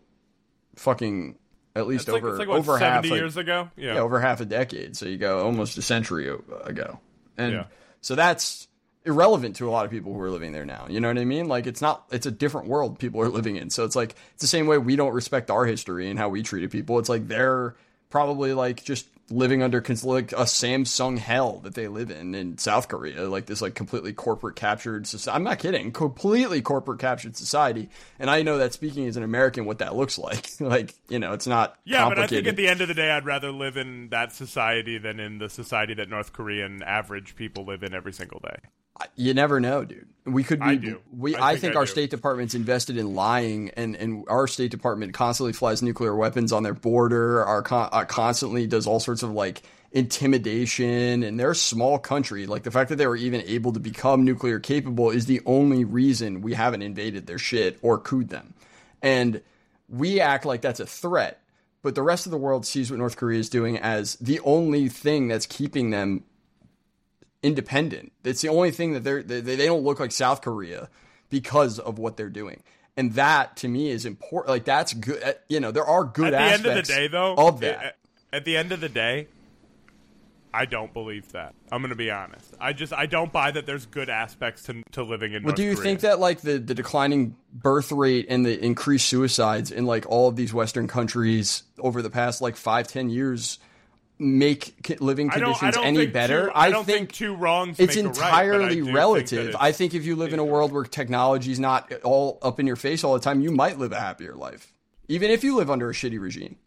fucking at least It's like, over it's like what, over 70 half like, years ago. Yeah. yeah, over half a decade. So you go almost a century ago, and so that's irrelevant to a lot of people who are living there now. You know what I mean? Like it's not. It's a different world people are living in. So it's like it's the same way we don't respect our history and how we treated people. It's like they're probably like just living under like a Samsung hell that they live in in South Korea, like this like completely corporate captured society. I'm not kidding, completely corporate captured society. And I know that speaking as an American, what that looks like. like you know, it's not Yeah, but I think at the end of the day, I'd rather live in that society than in the society that North Korean average people live in every single day. You never know, dude. We could be. I do. We. I I think think, I our do. State Department's invested in lying, and and our State Department constantly flies nuclear weapons on their border. Our con- uh, constantly does all sorts of like intimidation, and they're a small country. Like the fact that they were even able to become nuclear capable is the only reason we haven't invaded their shit or cooed them, and we act like that's a threat. But the rest of the world sees what North Korea is doing as the only thing that's keeping them independent. It's the only thing that they're they, they don't look like South Korea because of what they're doing. And that to me is important. Like that's good. uh, You know, there are good At the end of the day, though, of that. At, at the end of the day, I don't believe that. I'm going to be honest. I just I don't buy that there's good aspects to to living in. Well, North do you Korea. think that like the, the declining birth rate and the increased suicides in like all of these Western countries over the past like five ten years make living I don't, I conditions don't any think better? Two, I, don't think, two wrongs. it's make a right, I entirely think relative. I think if you live in a world where technology's not all up in your face all the time, you might live a happier life. Even if you live under a shitty regime.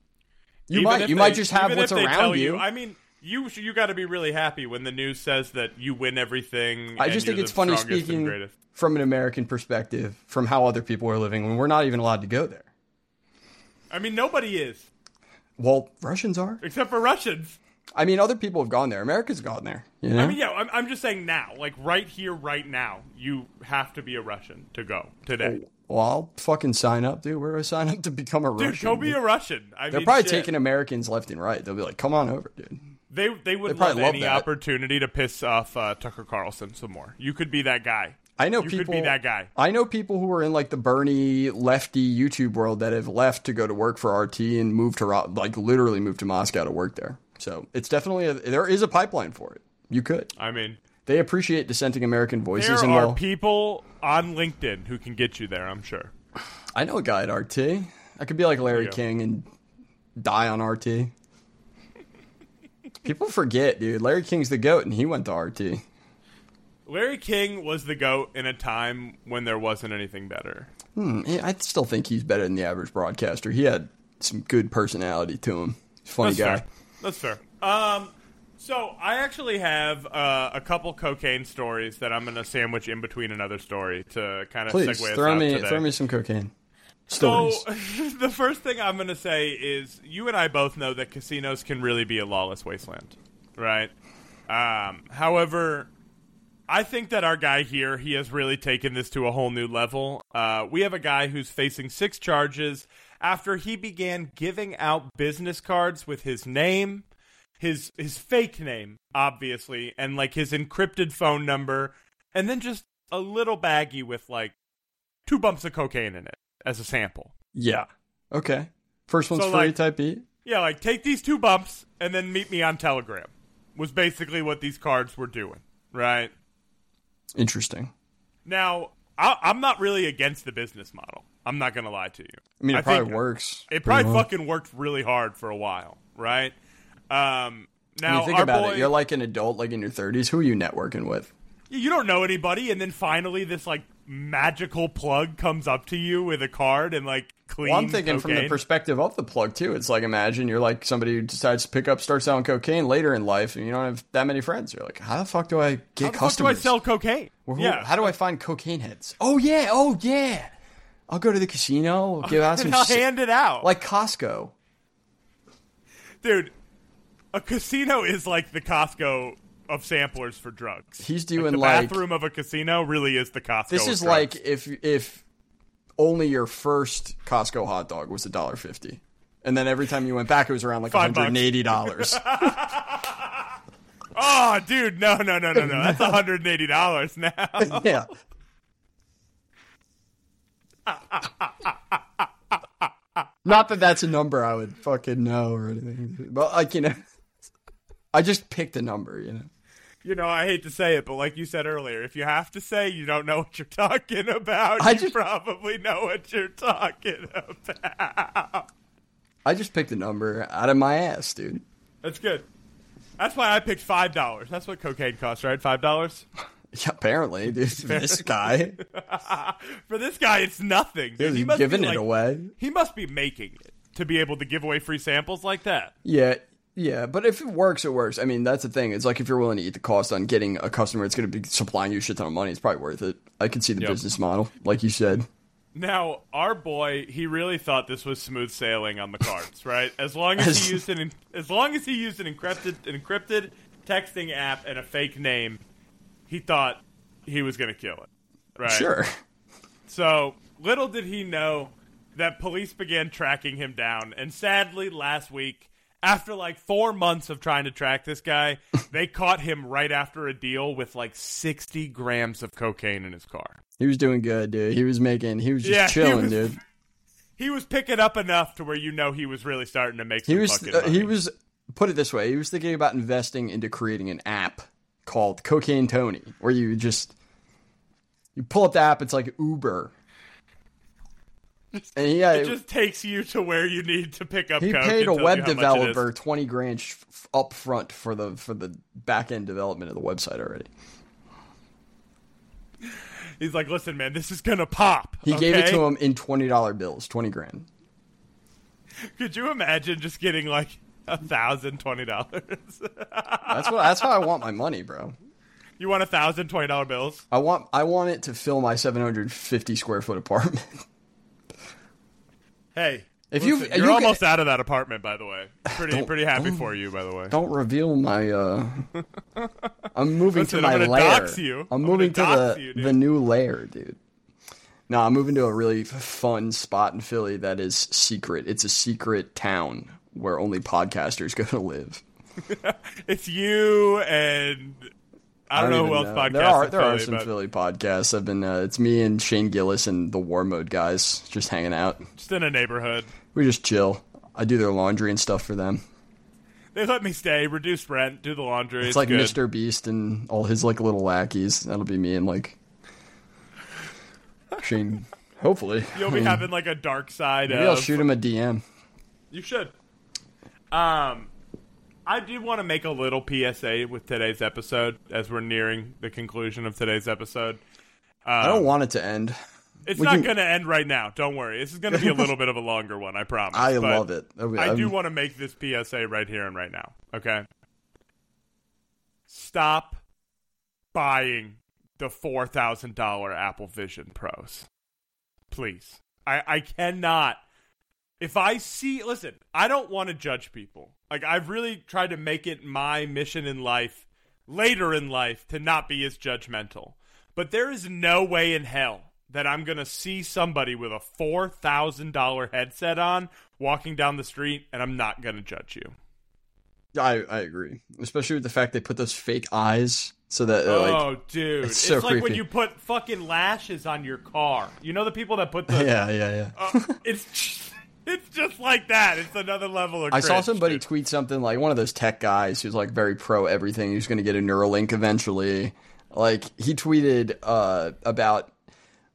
You even might you they- might just have what's around tell you. I mean, you you got to be really happy when the news says that you win everything. I just think it's funny speaking from an American perspective, from how other people are living when we're not even allowed to go there. I mean, nobody is Well, Russians are. except for Russians. I mean, other people have gone there. America's gone there. You know? I mean, yeah, I'm, I'm just saying now, like right here, right now, you have to be a Russian to go today. well, I'll fucking sign up, dude. Where do I sign up to become a Dude, Russian? Dude, go be a Russian. I They're mean, probably shit. taking Americans left and right. They'll be like, "Come on over, dude." They they would They love love any that. opportunity to piss off uh, Tucker Carlson some more. You could be that guy. I know You people. could be that guy. I know people who are in like the Bernie lefty YouTube world that have left to go to work for RT and moved to Ro- like literally moved to Moscow to work there. So it's definitely a, there is a pipeline for it. You could. I mean, They appreciate dissenting American voices, there and are well, people on LinkedIn who can get you there. I'm sure. I know a guy at RT. I could be like Larry King and die on RT. People forget, dude. Larry King's the goat, and he went to RT. Larry King was the goat in a time when there wasn't anything better. Hmm, I still think he's better than the average broadcaster. He had some good personality to him. Funny That's guy. fair. That's fair. Um, so I actually have uh, a couple cocaine stories that I'm going to sandwich in between another story to kind of Please segue us throw out me today. throw me some cocaine. So the first thing I'm going to say is you and I both know that casinos can really be a lawless wasteland, right? Um, however, I think that our guy here he has really taken this to a whole new level. Uh, we have a guy who's facing six charges after he began giving out business cards with his name, his his fake name, obviously, and like his encrypted phone number, and then just a little baggie with like two bumps of cocaine in it as a sample. yeah. Okay. First one's So, free like- type beat. Yeah, like take these two bumps and then meet me on Telegram. Was basically what these cards were doing, right? Interesting. Now, I, I'm not really against the business model. I'm not gonna lie to you. I mean, it I probably works. It probably fucking worked really hard for a while, right? Um, When now you think about boy, it, you're like an adult, like in your 30s. Who are you networking with? you don't know anybody, and then finally this like magical plug comes up to you with a card and like clean. Well, I'm thinking from the perspective of the plug too. It's like imagine you're like somebody who decides to pick up, start selling cocaine later in life, and you don't have that many friends. You're like, how the fuck do I get How the fuck do I sell cocaine? Who- yeah, How do I find cocaine heads? Oh yeah, oh yeah. I'll go to the casino, give out some and I'll hand it out. like Costco. dude, a casino is like the Costco of samplers for drugs. He's Like, doing the like, bathroom of a casino really is the Costco. this is like if if only your first Costco hot dog was a dollar fifty, and then every time you went back, it was around like hundred and eighty dollars. oh, dude, no, no, no, no, no. That's 180 dollars now. yeah. Not that that's a number I would fucking know or anything, but like you know, I just picked a number. You know, You know, I hate to say it, but like you said earlier, if you have to say you don't know what you're talking about, I you just- probably know what you're talking about. I just picked a number out of my ass, dude. That's good. That's why I picked five dollars. That's what cocaine costs, right? Five dollars. Yeah, apparently, dude. This guy, For this guy, it's nothing. Dude. he's He must be, giving it like- away. He must be making it to be able to give away free samples like that. Yeah, yeah, but if it works, it works. I mean, that's the thing. It's like if you're willing to eat the cost on getting a customer, it's going to be supplying you a shit ton of money. It's probably worth it. I can see the Yep. business model, like you said. Now, our boy, he really thought this was smooth sailing on the cards, right? As long as he used an as long as he used an encrypted an encrypted texting app and a fake name, he thought he was going to kill it. Right? Sure. So, little did he know that police began tracking him down, and sadly last week after like 4 months of trying to track this guy, they caught him right after a deal with like 60 grams of cocaine in his car. He was doing good, dude. He was making. He was just Yeah, chilling, was- dude. He was picking up enough to where you know he was really starting to make some He was. fucking Uh, he was. Put it this way: he was thinking about investing into creating an app called Cocaine Tony, where you just you pull up the app. It's like Uber. And yeah, It just takes you to where you need to pick up. he coke paid a web you how much it is. developer twenty grand sh- up front for the for the back end development of the website already. He's like, "Listen, man, this is gonna pop." He gave it to him in twenty dollar bills, twenty grand. Could you imagine just getting like a thousand twenty dollars? That's what. That's how I want my money, bro. you want a thousand twenty dollar bills? I want. I want it to fill my seven hundred fifty square foot apartment. Hey, If you- you're almost out of that apartment, by the way. Pretty pretty happy for you, by the way. Don't reveal my. uh I'm moving Listen, to my I'm lair. I'm I'm moving to the you, the new lair, dude. No, I'm moving to a really fun spot in Philly that is secret. It's a secret town where only podcasters go to live. It's you and I don't, know who else even podcasts. There are there are some but Philly podcasts. I've been. Uh, it's me and Shane Gillis and the War Mode guys just hanging out. just in a neighborhood. We just chill. I do their laundry and stuff for them. They let me stay, reduce rent, do the laundry. It's, It's like good. Mr. Beast and all his like little lackeys. That'll be me and like Shane. Hopefully, You'll I be mean, having like a dark side. Maybe of, I'll shoot him a DM. You should. Um, I do want to make a little PSA with today's episode as we're nearing the conclusion of today's episode. I don't um, want it to end. It's we not can- going to end right now. Don't worry. This is going to be a little bit of a longer one. I promise. I love it. I, I do want to make this PSA right here and right now. Okay. Stop buying the four thousand dollar Apple Vision Pros, please. I I cannot. If I see, listen, I don't want to judge people. Like I've really tried to make it my mission in life, later in life, to not be as judgmental. But there is no way in hell that I'm gonna see somebody with a four thousand dollar headset on walking down the street, and I'm not gonna judge you. I I agree, especially with the fact they put those fake eyes so that uh, like oh, dude, it's it's, so like when you put fucking lashes on your car. You know the people that put the. yeah yeah yeah. uh, it's it's just like that. It's another level of. I saw cringe, somebody dude. tweet something like one of those tech guys who's like very pro everything. Who's going to get a Neuralink eventually. Like he tweeted uh, about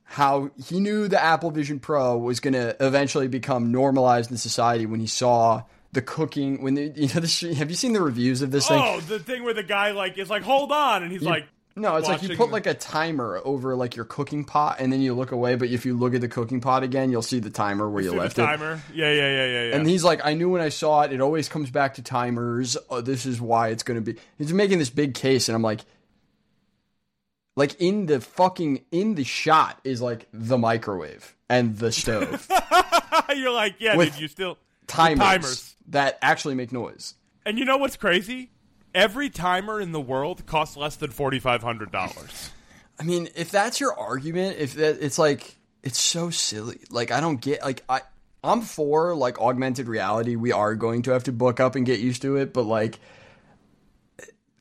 how he knew the Apple Vision Pro was going to eventually become normalized in society when he saw the cooking when the, you know the have you seen the reviews of this thing? Oh, the thing where the guy like is like, hold on, and he's like, No, it's like you put like a timer over like your cooking pot, and then you look away. But if you look at the cooking pot again, you'll see the timer where you "See the left it. timer. Yeah, yeah, yeah, yeah, yeah. And he's like, I knew when I saw it. It always comes back to timers. Oh, this is why it's going to be. He's making this big case, and I'm like, like in the fucking in the shot is like the microwave and the stove You're like, yeah, With dude, you still timers, timers. that actually make noise. And you know what's crazy? Every timer in the world costs less than forty five hundred dollars. I mean, if that's your argument, if that it's like it's so silly. Like I don't get like I I'm for like augmented reality. We are going to have to book up and get used to it, but like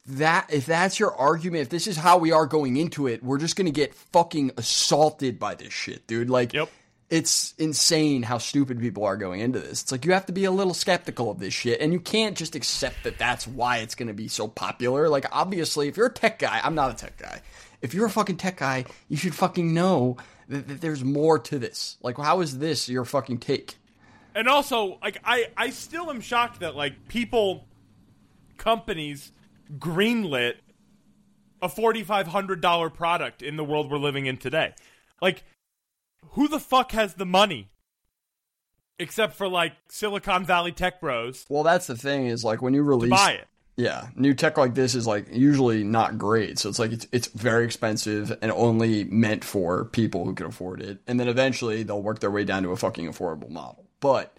that if that's your argument, if this is how we are going into it, we're just going to get fucking assaulted by this shit, dude. Like Yep. It's insane how stupid people are going into this. It's like you have to be a little skeptical of this shit, and you can't just accept that that's why it's going to be so popular. Like, obviously, if you're a tech guy, I'm not a tech guy. If you're a fucking tech guy, you should fucking know that, that there's more to this. Like, how is this your fucking take? And also, like, I I still am shocked that like people, companies, greenlit a forty five hundred dollar product in the world we're living in today. Like, who the fuck has the money? Except for like Silicon Valley tech bros Well, that's the thing is like when you release, buy it. yeah, new tech like this is like usually not great. So it's like it's it's very expensive and only meant for people who can afford it. And then eventually they'll work their way down to a fucking affordable model. But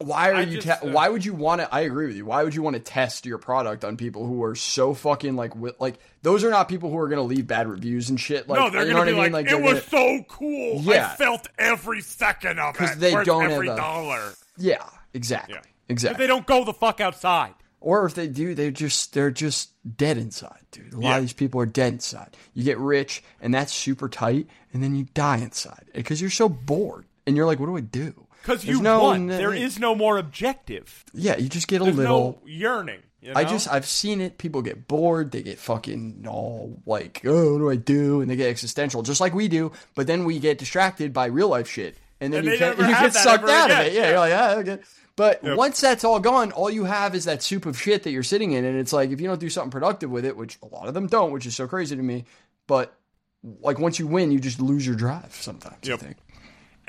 why are I you? just, te- uh, why would you want to? I agree with you. Why would you want to test your product on people who are so fucking like wi- like those are not people who are gonna leave bad reviews and shit. Like, no, they're you gonna be I mean? like, it was gonna- so cool. Yeah. I felt every second of it. because they don't every have a- dollar. yeah, exactly, Yeah. Exactly. they don't go the fuck outside. Or if they do, they just they're just dead inside, dude. A lot Yeah. of these people are dead inside. You get rich, and that's super tight, and then you die inside because you're so bored, and you're like, "What do I do?" Because you no won. n- There is no more objective. Yeah, you just get a There's little. no yearning. you I just I've seen it. People get bored. They get fucking all like, "Oh, what do I do?" And they get existential, just like we do. But then we get distracted by real life shit, and then And you never you get sucked out of it. Yeah, Yeah. you're like, ah, okay. But Yep. once that's all gone, all you have is that soup of shit that you're sitting in, and it's like if you don't do something productive with it, which a lot of them don't, which is so crazy to me. But like once you win, you just lose your drive sometimes. Yep. I think.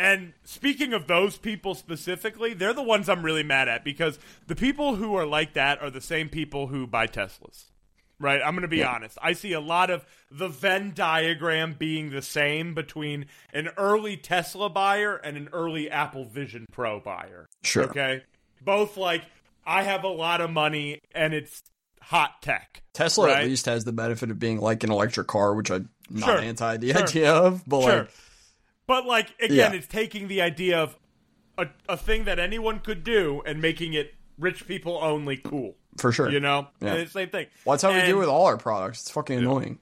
And speaking of those people specifically, they're the ones I'm really mad at because the people who are like that are the same people who buy Teslas. Right? I'm going to be honest. I see a lot of the Venn diagram being the same between an early Tesla buyer and an early Apple Vision Pro buyer. Sure. Okay? Both like, I have a lot of money and it's hot tech. Tesla Right. at least has the benefit of being like an electric car, which I'm not Sure. anti the Sure. idea of. But Sure. like, But like again, Yeah. it's taking the idea of a, a thing that anyone could do and making it rich people only cool. for sure, You know? Yeah. And it's the same thing. Well, that's how we And- do with all our products. It's fucking annoying.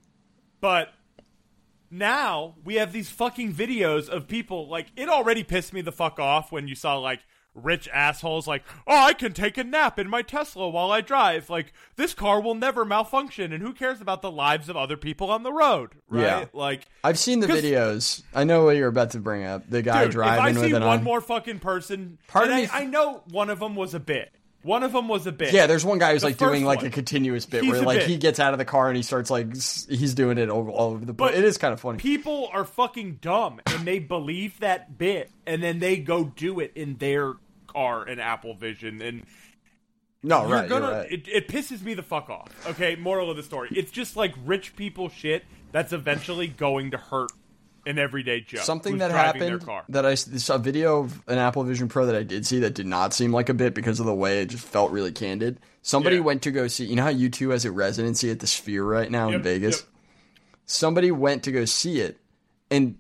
But now we have these fucking videos of people like it already pissed me the fuck off when you saw like rich assholes like, "Oh, I can take a nap in my Tesla while I drive. Like this car will never malfunction and who cares about the lives of other people on the road?" Right? Yeah. Like I've seen the videos. I know what you're about to bring up. The guy Dude, driving if I see an one eye. more fucking person, Part and I, me- I know one of them was a bit. One of them was a bit. Yeah, there's one guy who's The like doing like one. a continuous bit He's where like bit. he gets out of the car and he starts like he's doing it over all over the place. But It is kind of funny. People are fucking dumb, and they believe that bit, and then they go do it in their car in Apple Vision, and no, you're right, gonna. you're right. It, it pisses me the fuck off. Okay, moral of the story: it's just like rich people shit that's eventually going to hurt an everyday Joe. Something that happened that I saw a video of an Apple Vision Pro that I did see that did not seem like a bit because of the way it just felt really candid. Somebody Yeah. went to go see. You know how U two has a residency at the Sphere right now in Vegas. yep. Somebody went to go see it, and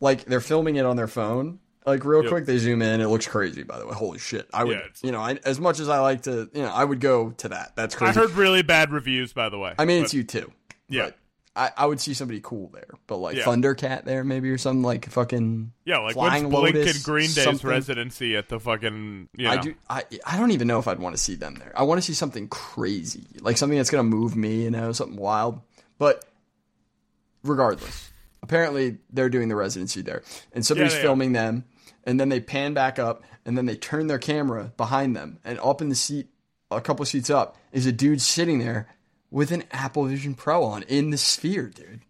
like they're filming it on their phone. Like real Yep. quick, they zoom in. It looks crazy, by the way. Holy shit! I would, Yeah, you know, I, as much as I like to, you know, I would go to that. That's crazy. I heard really bad reviews, by the way. I mean, but- it's you too. Yeah. but I, I would see somebody cool there, but like Yeah. Thundercat there maybe or something like fucking Yeah, like Flying Blink Lotus, and Green Day's something. residency at the fucking you know. I do. I I don't even know if I'd want to see them there. I want to see something crazy, like something that's gonna move me. You know, something wild. But regardless, apparently they're doing the residency there, and somebody's are. filming them, and then they pan back up, and then they turn their camera behind them, and up in the seat, a couple seats up, is a dude sitting there with an Apple Vision Pro on in the sphere, dude.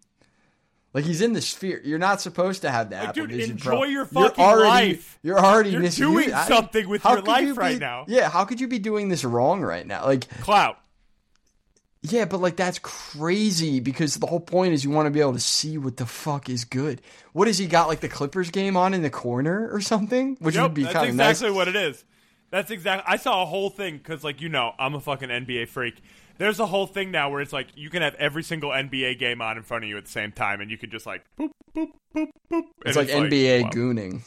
Like he's in the sphere. You're not supposed to have the Apple dude, Vision enjoy Pro. your You're fucking already, life. You're already You're missing- doing I- something with your life you right be- now. Yeah, how could you be doing this wrong right now? Like, Clout. yeah, but like that's crazy because the whole point is you want to be able to see what the fuck is good. What has he got like the Clippers game on in the corner or something? Which Yep, would be that's kind of exactly nice. what it is. That's exactly. I saw a whole thing because, like, you know, I'm a fucking NBA freak. There's a whole thing now where it's like you can have every single NBA game on in front of you at the same time, and you can just like boop boop boop boop. It's like NBA wow. gooning.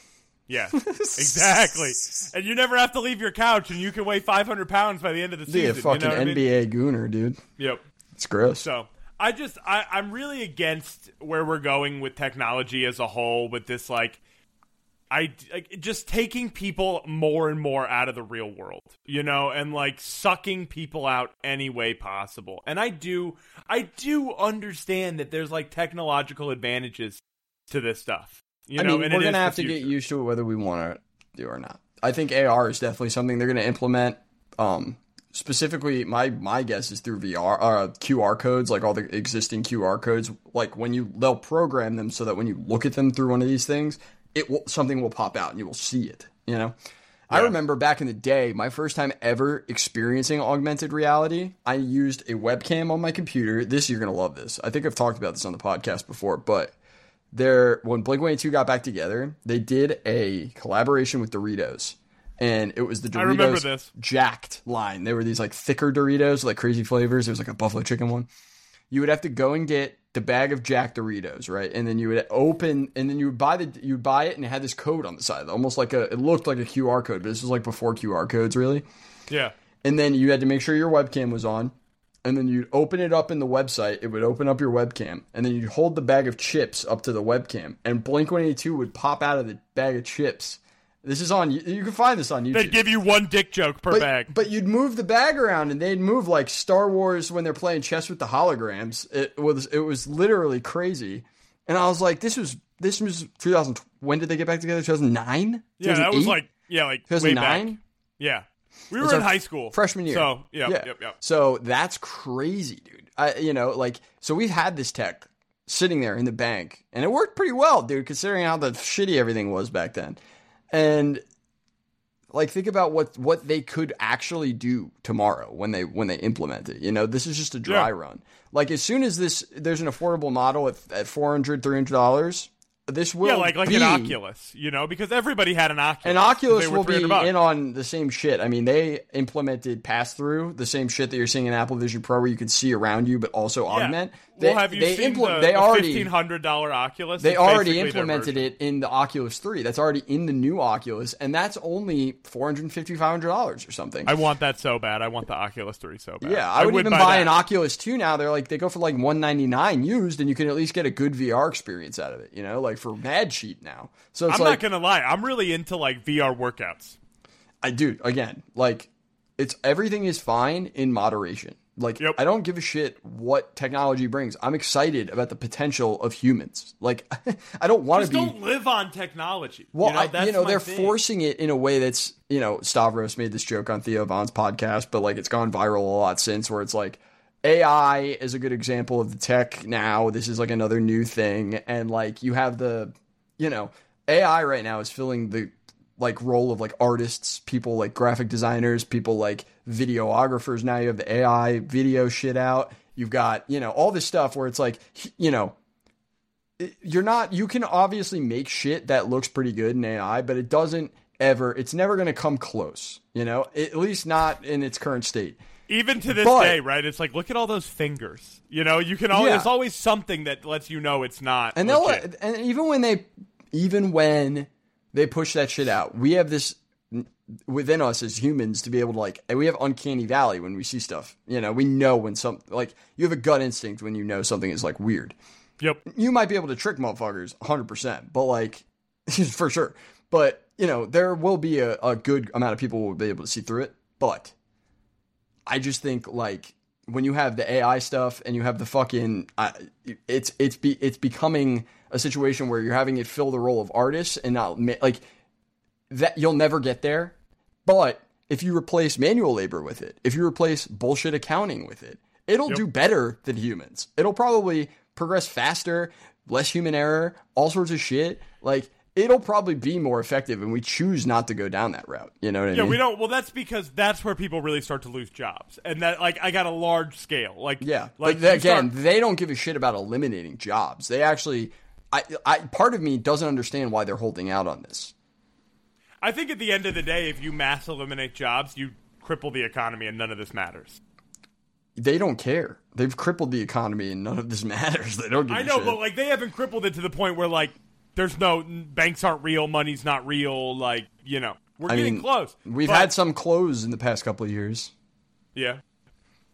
Yeah, exactly. And you never have to leave your couch, and you can weigh 500 pounds by the end of the Be season. a fucking you know what I mean? NBA gooner, dude. Yep. It's gross. So I just I, I'm really against where we're going with technology as a whole with this like I like just taking people more and more out of the real world, you know, and like sucking people out any way possible. And I do I do understand that there's like technological advantages to this stuff. You I know, mean, and we're gonna have to get used to it whether we want to do or not. I think AR is definitely something they're gonna implement. Um, specifically, my my guess is through VR, uh, QR codes, like all the existing QR codes. Like when you they'll program them so that when you look at them through one of these things, it will something will pop out and you will see it. You know. I remember back in the day, my first time ever experiencing augmented reality, I used a webcam on my computer. This you're gonna love this. I think I've talked about this on the podcast before, but there when Blink 182 got back together, they did a collaboration with Doritos. And it was the Doritos I remember this. jacked line. They were these like thicker Doritos, like crazy flavors. There was like a buffalo chicken one. You would have to go and get the bag of Jack Doritos, right? And then you would open, and then you would buy the, you would buy it, and it had this code on the side, almost like a, it looked like a QR code, but this was like before QR codes, really Yeah. and then you had to make sure your webcam was on and then you'd open it up in the website it would open up your webcam and then you'd hold the bag of chips up to the webcam and blink 182 would pop out of the bag of chips this is on you you can find this on youtube They'd give you one dick joke per but, bag. but you'd move the bag around and they'd move like Star Wars when they're playing chess with the holograms. It was it was literally crazy. And I was like, this was this was 2000. When did they get back together? 2009. yeah, that was like yeah, like 2009. Yeah. We were in high school. freshman year. So, yep, yeah. yep, yep. So that's crazy, dude. I, you know, like, so we've had this tech sitting there in the bank, and it worked pretty well, dude, considering how the shitty everything was back then. And like, think about what what they could actually do tomorrow when they when they implement it. You know, this is just a dry Yeah. run. Like, as soon as this there's an affordable model at at 400 300 dollars. This will Yeah, like like be an Oculus, you know, because everybody had an Oculus. an Oculus will be bucks. in on the same shit. I mean, they implemented pass through, the same shit that you're seeing in Apple Vision Pro, where you can see around you, but also Yeah. They, well, have you they seen impl- the, they the already fifteen hundred dollar Oculus? they It's already implemented it in the Oculus 3. That's already in the new Oculus, and that's only 450 dollars or something. I want that so bad. I want the Oculus Three so bad. yeah, I would, even buy, that. an Oculus 2 now. They're like they go for like 199 used, and you can at least get a good VR experience out of it. You know, like for mad cheap now. So it's I'm like not gonna lie. I'm really into like VR workouts. I do again, like it's everything is fine in moderation. Like Yep. I don't give a shit what technology brings. I'm excited about the potential of humans. Like I don't want to Just be don't live on technology. well, you know, I- you know they're thing. forcing it in a way that's you know Stavros made this joke on Theo Von's podcast, but like it's gone viral a lot since. Where it's like AI is a good example of the tech now. This is like another new thing, and like you have the you know AI right now is filling the like role of like artists, people like graphic designers, people like videographers. Now you have the AI video shit out. You've got you know all this stuff where it's like you know you're not you can obviously make shit that looks pretty good in AI, but it doesn't ever it's never going to come close, you know? At least not in its current state. Even to this But- day, right? It's like look at all those fingers. You know, you can always Yeah. there's always something that lets you know it's not. And they'll and even when they even when they push that shit out, we have this within us as humans to be able to like and we have uncanny valley when we see stuff. You know, we know when some like you have a gut instinct when you know something is like weird. Yep. you might be able to trick motherfuckers 100%, but like, for sure. But, you know, there will be a, a good amount of people who will be able to see through it. But I just think, like, when you have the AI stuff and you have the fucking, it's it's be, it's becoming a situation where you're having it fill the role of artist and not like that. You'll never get there, but if you replace manual labor with it, if you replace bullshit accounting with it, it'll Yep. do better than humans. It'll probably progress faster, less human error, all sorts of shit. Like it'll probably be more effective, and we choose not to go down that route. You know what I Yeah, mean? Yeah, we don't. Well, that's because that's where people really start to lose jobs, and that like I got a large scale. Like Yeah, like th- start- again, they don't give a shit about eliminating jobs. They actually, I, I, part of me doesn't understand why they're holding out on this. I think at the end of the day, if you mass eliminate jobs, you cripple the economy, and none of this matters. They don't care. They've crippled the economy, and none of this matters. They don't give I know, but like they haven't crippled it to the point where like there's no banks aren't real, money's not real. Like you know, we're I getting mean, close. We've But- had some close in the past couple of years. yeah,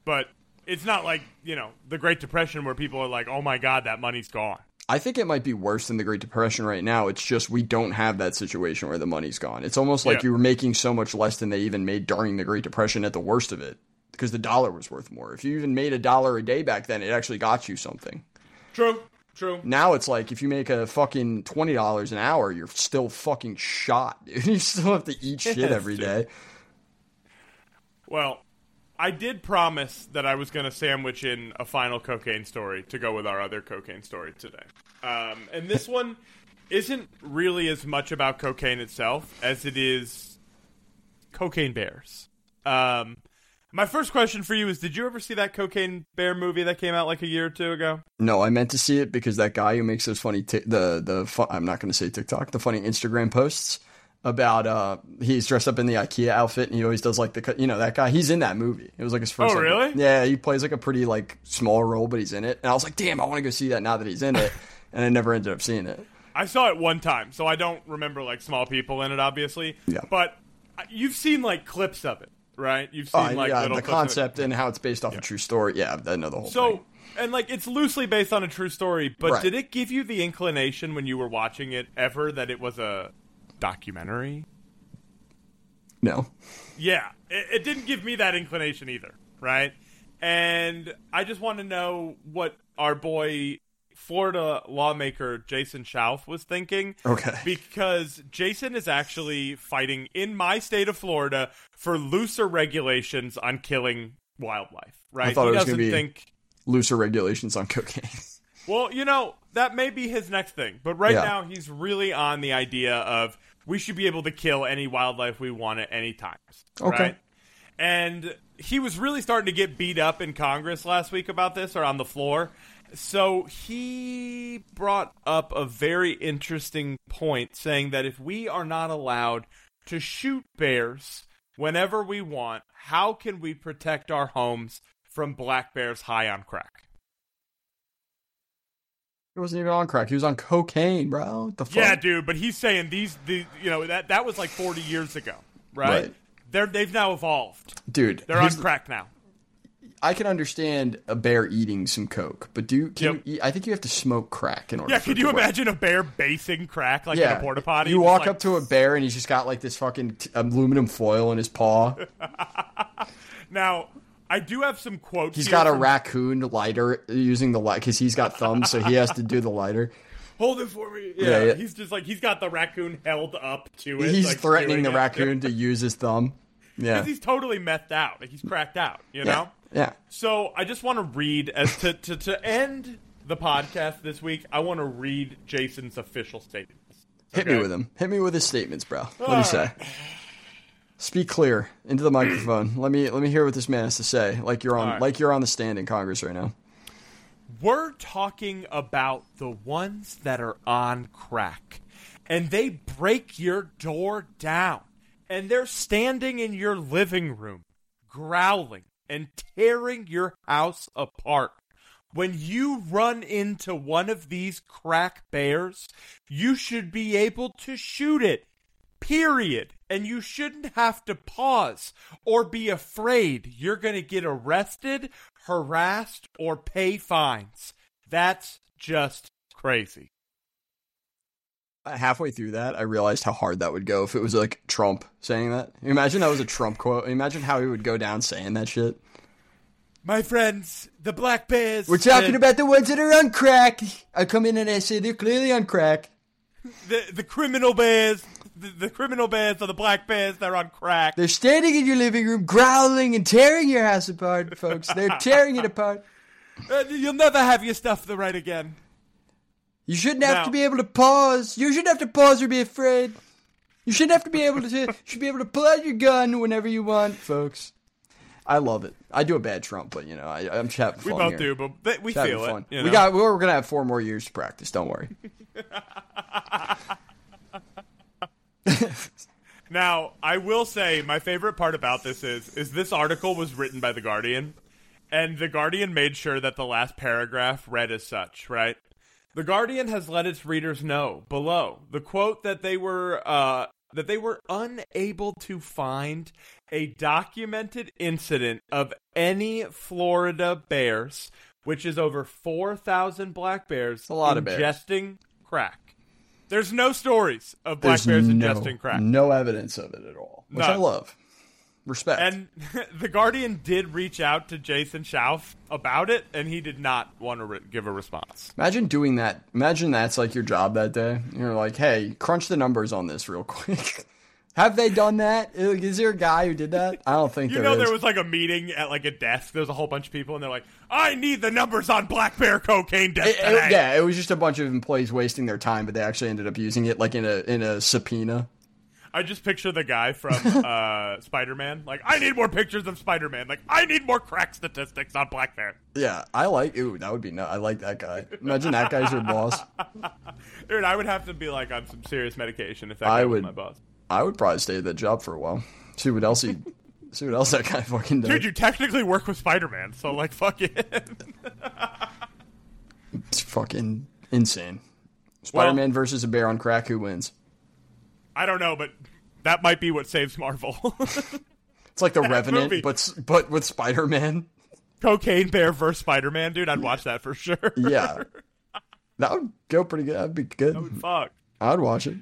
but it's not like you know the Great Depression where people are like, oh my god, that money's gone. I think it might be worse than the Great Depression right now. It's just we don't have that situation where the money's gone. It's almost like Yeah. you were making so much less than they even made during the Great Depression at the worst of it because the dollar was worth more. If you even made a dollar a day back then, it actually got you something. True, true. Now it's like if you make a fucking twenty dollars an hour, you're still fucking shot, dude. You still have to eat shit every day. Well, I did promise that I was going to sandwich in a final cocaine story to go with our other cocaine story today. Um, and this one isn't really as much about cocaine itself as it is cocaine bears. Um, my first question for you is Did you ever see that cocaine bear movie that came out like a year or two ago? No, I meant to see it because that guy who makes those funny ti- the the fu- I'm not going to say TikTok, the funny Instagram posts about uh he's dressed up in the IKEA outfit and he always does like the you know that guy he's in that movie. It was like his first. Oh, like- really? yeah, he plays like a pretty like small role, but he's in it. And I was like, damn, I want to go see that now that he's in it, and I never ended up seeing it. I saw it one time, so I don't remember like small people in it, obviously. Yeah. But uh, you've seen like clips of it, right? You've seen Oh, like yeah, little the concept and how it's based off a true story. Yeah, I know the whole So, thing. and like it's loosely based on a true story, but Right. did it give you the inclination when you were watching it ever that it was a documentary? No, Yeah, it, it didn't give me that inclination either, right? And I just want to know what our boy Florida lawmaker Jason Shoaf was thinking. Okay. Because Jason is actually fighting in my state of Florida for looser regulations on killing wildlife, right? I thought he it was doesn't be- think looser regulations on cocaine. Well, you know, that may be his next thing. But right Yeah. now, he's really on the idea of we should be able to kill any wildlife we want at any time. Okay. Right? And he was really starting to get beat up in Congress last week about this or on the floor. So he brought up a very interesting point saying that if we are not allowed to shoot bears whenever we want, how can we protect our homes from black bears high on crack? He wasn't even on crack. He was on cocaine, bro. What the fuck? Yeah, dude, but he's saying these, the you know that that was like 40 years ago, right? Right. They're they've now evolved. dude. They're on crack now. I can understand a bear eating some coke, but do can Yep. you eat, I think you have to smoke crack in order. Yeah, could you work. imagine a bear basing crack like in a porta potty? you walk like- up to a bear and he's just got like this fucking t- aluminum foil in his paw. now. I do have some quotes. He's got a from- raccoon lighter using the light because he's got thumbs, so he has to do the lighter. Hold it for me. Yeah, Yeah, yeah. he's just like he's got the raccoon held up to it. He's like, threatening the it. raccoon to use his thumb. Yeah, because he's totally methed out. Like he's cracked out. You yeah, know. yeah. So I just want to read as to, to to end the podcast this week. I want to read Jason's official statements. Hit me with him. Hit me with his statements, bro. What do you say? Speak clear into the microphone. let me let me hear what this man has to say. Like you're on right. like you're on the stand in Congress right now. We're talking about the ones that are on crack. And they break your door down. And they're standing in your living room, growling and tearing your house apart. When you run into one of these crack bears, you should be able to shoot it. Period. And you shouldn't have to pause or be afraid you're going to get arrested, harassed, or pay fines. That's just crazy. Uh, halfway through that, I realized how hard that would go if it was like Trump saying that. Imagine that was a Trump quote. Imagine how he would go down saying that shit. My friends, the black bears. We're talking the, about the ones that are on crack. I come in and I say they're clearly on crack. the the criminal bears. The, the criminal bears are the black bears. They're on crack. They're standing in your living room, growling and tearing your house apart, folks. They're tearing it apart. Uh, you'll never have your stuff the right again. You shouldn't have to be able to pause. You shouldn't have to pause or be afraid. You shouldn't have to be able to. You should be able to pull out your gun whenever you want, folks. I love it. I do a bad Trump, but you know, I, I'm just having We fun both here. do, but we feel it. you We got. We're gonna have four more years to practice. Don't worry. Now, I will say my favorite part about this is is this article was written by the Guardian, and the Guardian made sure that the last paragraph read as such, right? The Guardian has let its readers know below the quote that they were uh, that they were unable to find a documented incident of any Florida bears, which is over four thousand black bears, a lot of bears. ingesting crack. There's no stories of black There's bears no, ingesting crack. No evidence of it at all, which I love. Respect. And the Guardian did reach out to Jason Shoaf about it, and he did not want to re- give a response. Imagine doing that. Imagine that's like your job that day. You're like, hey, crunch the numbers on this real quick. Have they done that? Is there a guy who did that? I don't think You there know, is. there was like a meeting at like a desk. There's a whole bunch of people, and they're like, "I need the numbers on black bear cocaine death It- it- yeah, it was just a bunch of employees wasting their time, but they actually ended up using it like in a in a subpoena. I just picture the guy from uh, Spider Man. Like, I need more pictures of Spider Man. Like, I need more crack statistics on black bear. Yeah, I like. Ooh, that would be. No, I like that guy. Imagine that guy's your boss. Dude, I would have to be like on some serious medication if that I guy was my boss. I would probably stay at that job for a while. See what else he. see what else that guy fucking does. Dude, you technically work with Spider Man, so like, fuck it. It's fucking insane. Spider Man versus a bear on crack. Who wins? I don't know, but that might be what saves Marvel. It's like the Revenant, movie. but but with Spider Man. Cocaine Bear versus Spider Man, dude. I'd watch that for sure. Yeah, that would go pretty good. That'd be good. Fuck. I'd watch it.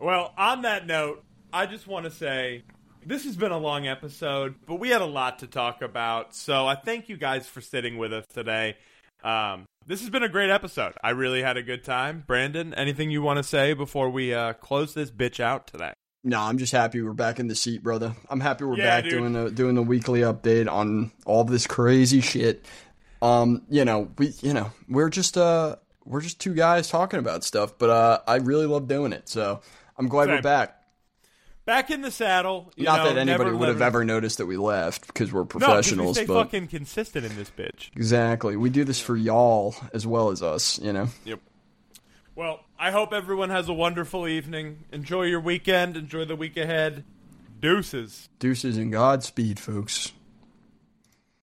Well, on that note, I just want to say this has been a long episode, but we had a lot to talk about. So I thank you guys for sitting with us today. Um, this has been a great episode. I really had a good time. Brandon, anything you want to say before we uh, close this bitch out today? No, I'm just happy we're back in the seat, brother. I'm happy we're Yeah, back dude. doing the doing the weekly update on all this crazy shit. Um, you know, we you know, we're just uh we're just two guys talking about stuff, but uh I really love doing it. So, I'm glad we're back. Back in the saddle. You Not know, that anybody would have ever noticed that we left because we're No, 'cause we professionals, stay but fucking consistent in this bitch. exactly. We do this for y'all as well as us, you know. Yep. Well, I hope everyone has a wonderful evening. Enjoy your weekend. Enjoy the week ahead. Deuces. Deuces and Godspeed, folks.